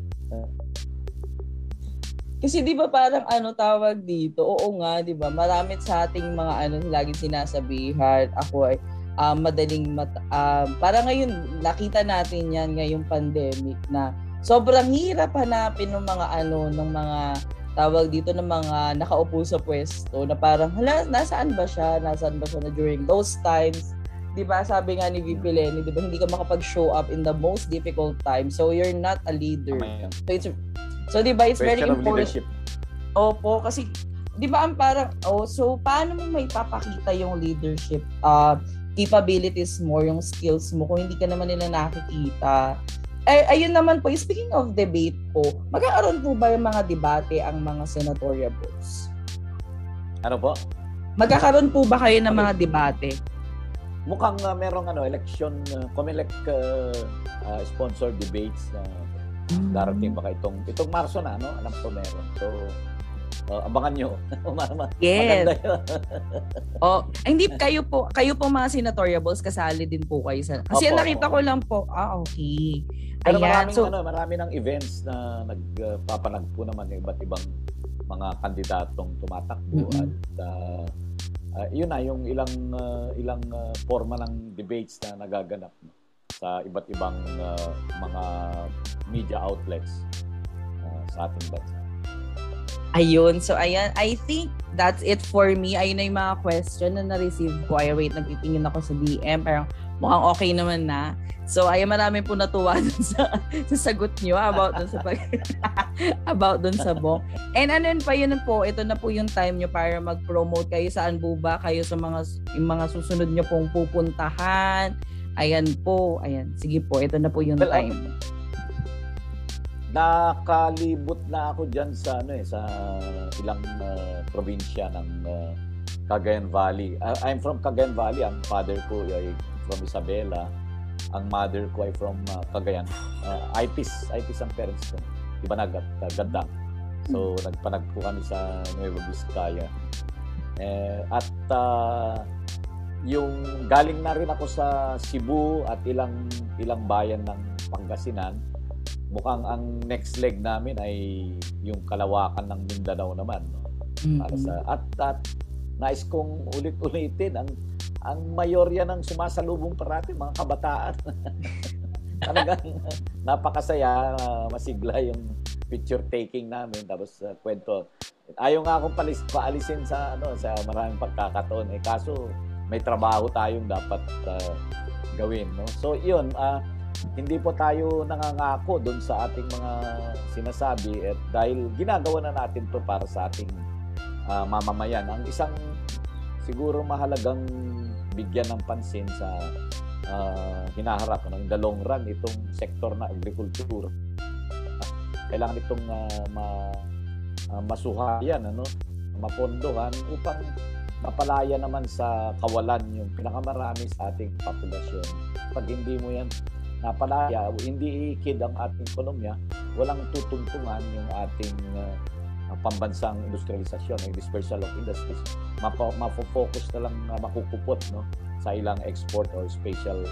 Kasi 'di ba parang ano tawag dito? Oo nga, 'di ba? Marami sa ating mga ano laging sinasabihan, ako ay um, madaling mat uh, para ngayon nakita natin 'yan ngayong pandemic na sobrang hirap hanapin ng mga ano ng mga tawag dito ng mga nakaupo sa pwesto na parang, hala, nasaan ba siya? Nasaan ba siya na during those times? 'di ba sabi nga ni VP Lenny, 'di ba hindi ka makapag-show up in the most difficult time. So you're not a leader. So it's So 'di ba it's very important. Opo, kasi 'di ba ang parang oh so paano mo may papakita yung leadership uh, capabilities mo, yung skills mo kung hindi ka naman nila nakikita ay, ayun naman po, speaking of debate po, magkakaroon po ba yung mga debate ang mga senatorial votes? Ano po? Magkakaroon po ba kayo ng mga debate? Mukhang uh, merong ano, election, uh, COMELEC uh, uh, sponsored debates na uh, darating baka itong, itong Marso na, no? Alam ko meron. So, Uh, abangan nyo. (laughs) yes. (laughs) oh, hindi kayo po, kayo po mga senatoriables kasali din po kayo sa. Kasi Opo, nakita ko lang po. Ah, okay. Pero Ayan, maraming, so, ano, marami ng events na nagpapanagpo uh, naman yung iba't ibang mga kandidatong tumatakbo mm-hmm. at uh, uh, yun na yung ilang uh, ilang uh, forma ng debates na nagaganap no, sa iba't ibang uh, mga media outlets uh, sa ating bansa. Ayun. So, ayan. I think that's it for me. Ayun na yung mga question na na-receive ko. Ay, wait, nagtitingin ako sa DM. Parang mukhang okay naman na. So, ayun, marami po natuwa (laughs) dun sa, sa sagot nyo about dun sa pag, (laughs) about dun sa bong. And ano yun pa, yun po, ito na po yung time nyo para mag-promote kayo. Saan po ba kayo sa mga, yung mga susunod nyo pong pupuntahan. Ayan po. Ayan. Sige po, ito na po yung well, time. Uh, nakalibot na ako diyan sa ano eh sa ilang uh, probinsya ng uh, Cagayan Valley. Uh, I'm from Cagayan Valley. Ang father ko ay from Isabela. Ang mother ko ay from uh, Cagayan. Uh, IPIS. IPIS ang parents ko. Iba na uh, Gandang. So, hmm. nagpanagpo kami sa Nueva Vizcaya. Eh, at uh, yung galing na rin ako sa Cebu at ilang ilang bayan ng Pangasinan. Mukhang ang next leg namin ay yung kalawakan ng Mindanao naman. No? Para sa at, at nais kong ulit-ulitin ang ang mayorya ng sumasalubong parati mga kabataan. (laughs) Talagang napakasaya, uh, masigla yung picture taking namin tapos uh, kwento. Ayaw nga akong palis, paalisin sa ano sa maraming pagkakataon eh kaso may trabaho tayong dapat uh, gawin no. So iyon uh, hindi po tayo nangangako doon sa ating mga sinasabi at dahil ginagawa na natin to para sa ating uh, mamamayan. Ang isang siguro mahalagang bigyan ng pansin sa uh, hinaharap in the long run itong sektor na agrikultura. Kailangan itong uh, ma, uh, masuhayan, ano, mapondohan upang mapalaya naman sa kawalan yung pinakamarami sa ating populasyon. Pag hindi mo yan napalaya, hindi ikid ang ating ekonomiya, walang tutungtungan yung ating uh, pambansang industrialisasyon, ang dispersal of industries. Mapofocus na lang uh, makukupot no, sa ilang export or special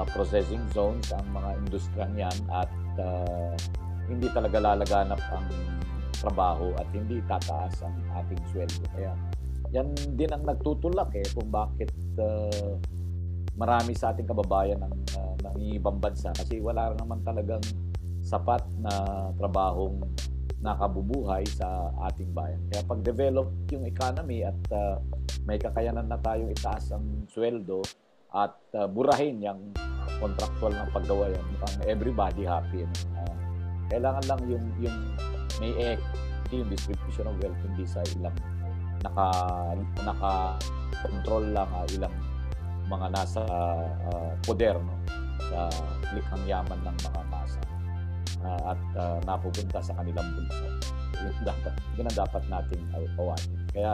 uh, processing zones ang mga industriyang yan at uh, hindi talaga lalaganap ang trabaho at hindi tataas ang ating sweldo. Kaya yan din ang nagtutulak eh kung bakit uh, marami sa ating kababayan ng, uh, ng ibang bansa kasi wala naman talagang sapat na trabahong nakabubuhay sa ating bayan. Kaya pag-develop yung economy at uh, may kakayanan na tayong itaas ang sweldo at uh, burahin yung contractual ng paggawa yan, mukhang everybody happy. Uh, kailangan lang yung yung may equity, yung distribution of wealth hindi sa ilang naka naka control lang uh, ilang mga nasa uh, poder no sa likhang yaman ng mga masa uh, at uh, napupunta sa kanilang bulsa. Yun dapat, yun ang dapat nating awatin. Kaya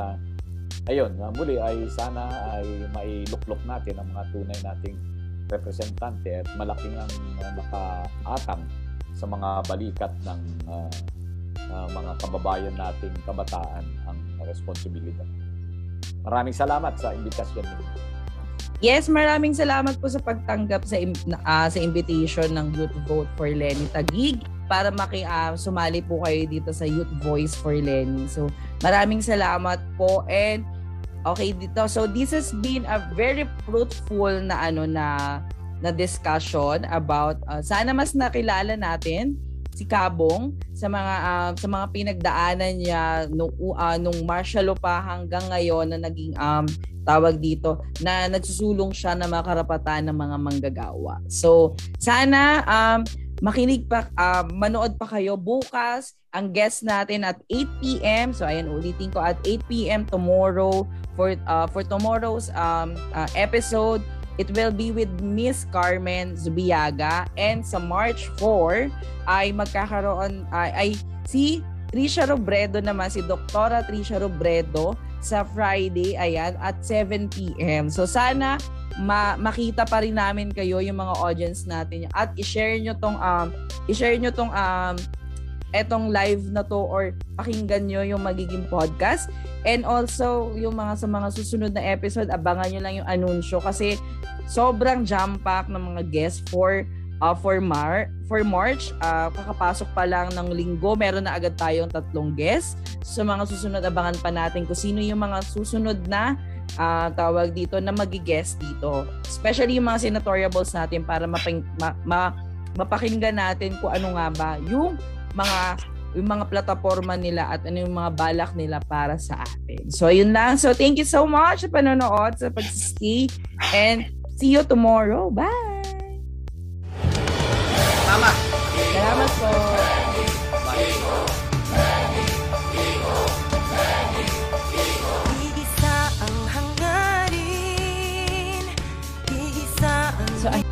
ayun, uh, muli ay sana ay mailuklok natin ang mga tunay nating representante at malaking ang uh, nakaatang sa mga balikat ng uh, uh, mga kababayan nating kabataan ang responsibilidad. Maraming salamat sa imbitasyon ninyo. Yes, maraming salamat po sa pagtanggap sa uh, sa invitation ng Youth Vote for Lenny Tagig para maki uh, sumali po kayo dito sa Youth Voice for Lenny. So, maraming salamat po and okay dito. So, this has been a very fruitful na ano na na discussion about uh, sana mas nakilala natin si Kabong sa mga uh, sa mga pinagdaanan niya nung uh, nung martial law pa hanggang ngayon na naging um tawag dito na nagsusulong siya na makarapatan ng mga manggagawa. So sana um makinig pa uh, manood pa kayo bukas ang guest natin at 8 PM. So ayan ulitin ko at 8 PM tomorrow for uh, for tomorrow's um uh, episode It will be with Miss Carmen Zubiaga and sa March 4 ay magkakaroon ay, ay si Trisha Robredo naman si Doktora Trisha Robredo sa Friday ayan at 7 PM. So sana ma- makita pa rin namin kayo yung mga audience natin at i-share nyo tong um i-share nyo tong um etong live na to or pakinggan nyo yung magiging podcast and also yung mga sa mga susunod na episode abangan nyo lang yung anunsyo kasi sobrang jam-pack ng mga guests for uh, for Mar for March. Uh, kakapasok pa lang ng linggo, meron na agad tayong tatlong guests. Sa mga susunod, abangan pa natin kung sino yung mga susunod na uh, tawag dito na magi-guest dito. Especially yung mga senatoriables natin para maping, ma, ma, mapakinggan natin kung ano nga ba yung mga yung mga plataforma nila at ano yung mga balak nila para sa atin. So, yun lang. So, thank you so much sa panonood, sa pag-stay, and See you tomorrow. Bye! Tama. Salamat po. So, I